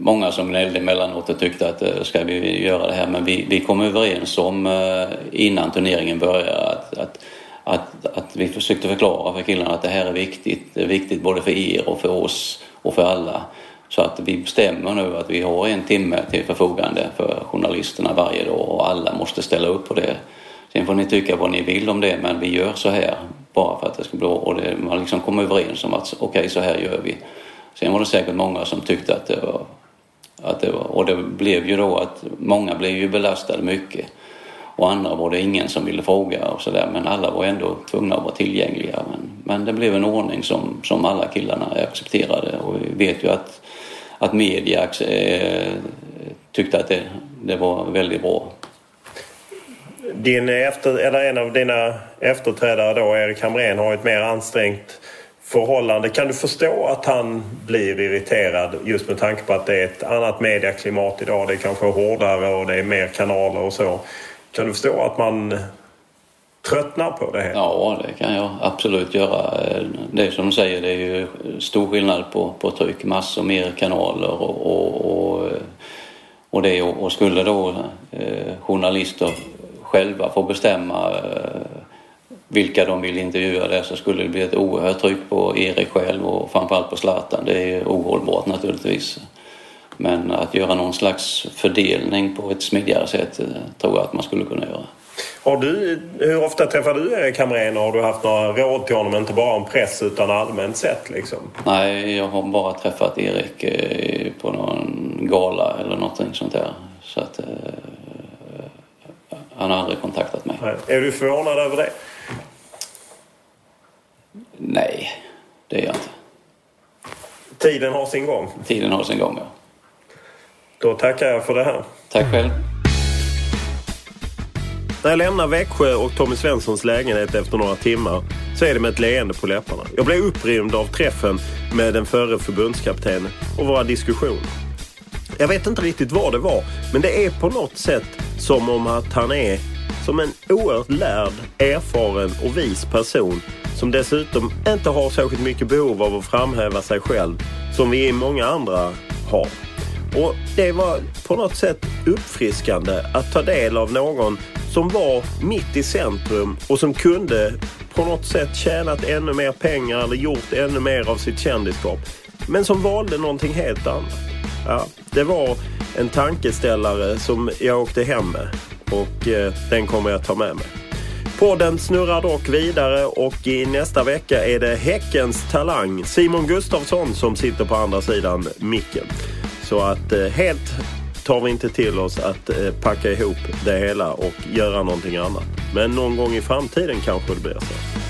många som gnällde emellanåt och tyckte att eh, ska vi göra det här men vi, vi kom överens om eh, innan turneringen började att, att, att, att vi försökte förklara för killarna att det här är viktigt. Det är viktigt både för er och för oss och för alla. Så att vi bestämmer nu att vi har en timme till förfogande för journalisterna varje dag och alla måste ställa upp på det. Sen får ni tycka vad ni vill om det men vi gör så här bara för att det ska bli och det, man liksom kom överens om att okej okay, så här gör vi. Sen var det säkert många som tyckte att det var, att det var och det blev ju då att många blev ju belastade mycket. Och andra var det ingen som ville fråga och sådär men alla var ändå tvungna att vara tillgängliga. Men, men det blev en ordning som, som alla killarna accepterade. Och vi vet ju att, att media eh, tyckte att det, det var väldigt bra.
Din efter, eller en av dina efterträdare då, Erik Hamrén, har ett mer ansträngt förhållande. Kan du förstå att han blir irriterad just med tanke på att det är ett annat medieklimat idag? Det är kanske hårdare och det är mer kanaler och så. Kan du förstå att man tröttnar på det?
Ja, det kan jag absolut göra. Det är som du säger, det är ju stor skillnad på, på tryck. Massor mer kanaler och, och, och, och det. Och skulle då eh, journalister själva få bestämma eh, vilka de vill intervjua där så skulle det bli ett oerhört tryck på Erik själv och framförallt på Zlatan. Det är ju ohållbart naturligtvis. Men att göra någon slags fördelning på ett smidigare sätt eh, tror jag att man skulle kunna göra.
Har du, hur ofta träffar du Erik Hamrén och har du haft några råd till honom, inte bara om press utan allmänt sett? Liksom?
Nej, jag har bara träffat Erik eh, på någon gala eller någonting sånt där. Så att, han har aldrig kontaktat mig.
Nej. Är du förvånad över det?
Nej, det är jag inte.
Tiden har sin gång?
Tiden har sin gång, ja.
Då tackar jag för det här.
Tack själv.
När jag lämnar Växjö och Tommy Svenssons lägenhet efter några timmar så är det med ett leende på läpparna. Jag blev upprymd av träffen med den förre förbundskaptenen och våra diskussioner. Jag vet inte riktigt vad det var, men det är på något sätt som om att han är som en oerhört lärd, erfaren och vis person som dessutom inte har särskilt mycket behov av att framhäva sig själv som vi i många andra har. Och det var på något sätt uppfriskande att ta del av någon som var mitt i centrum och som kunde på något sätt tjänat ännu mer pengar eller gjort ännu mer av sitt kändisskap. Men som valde någonting helt annat. Ja, det var en tankeställare som jag åkte hem med och eh, den kommer jag ta med mig. Podden snurrar dock vidare och i nästa vecka är det Häckens talang Simon Gustafsson som sitter på andra sidan micken. Så att eh, helt tar vi inte till oss att eh, packa ihop det hela och göra någonting annat. Men någon gång i framtiden kanske det blir så.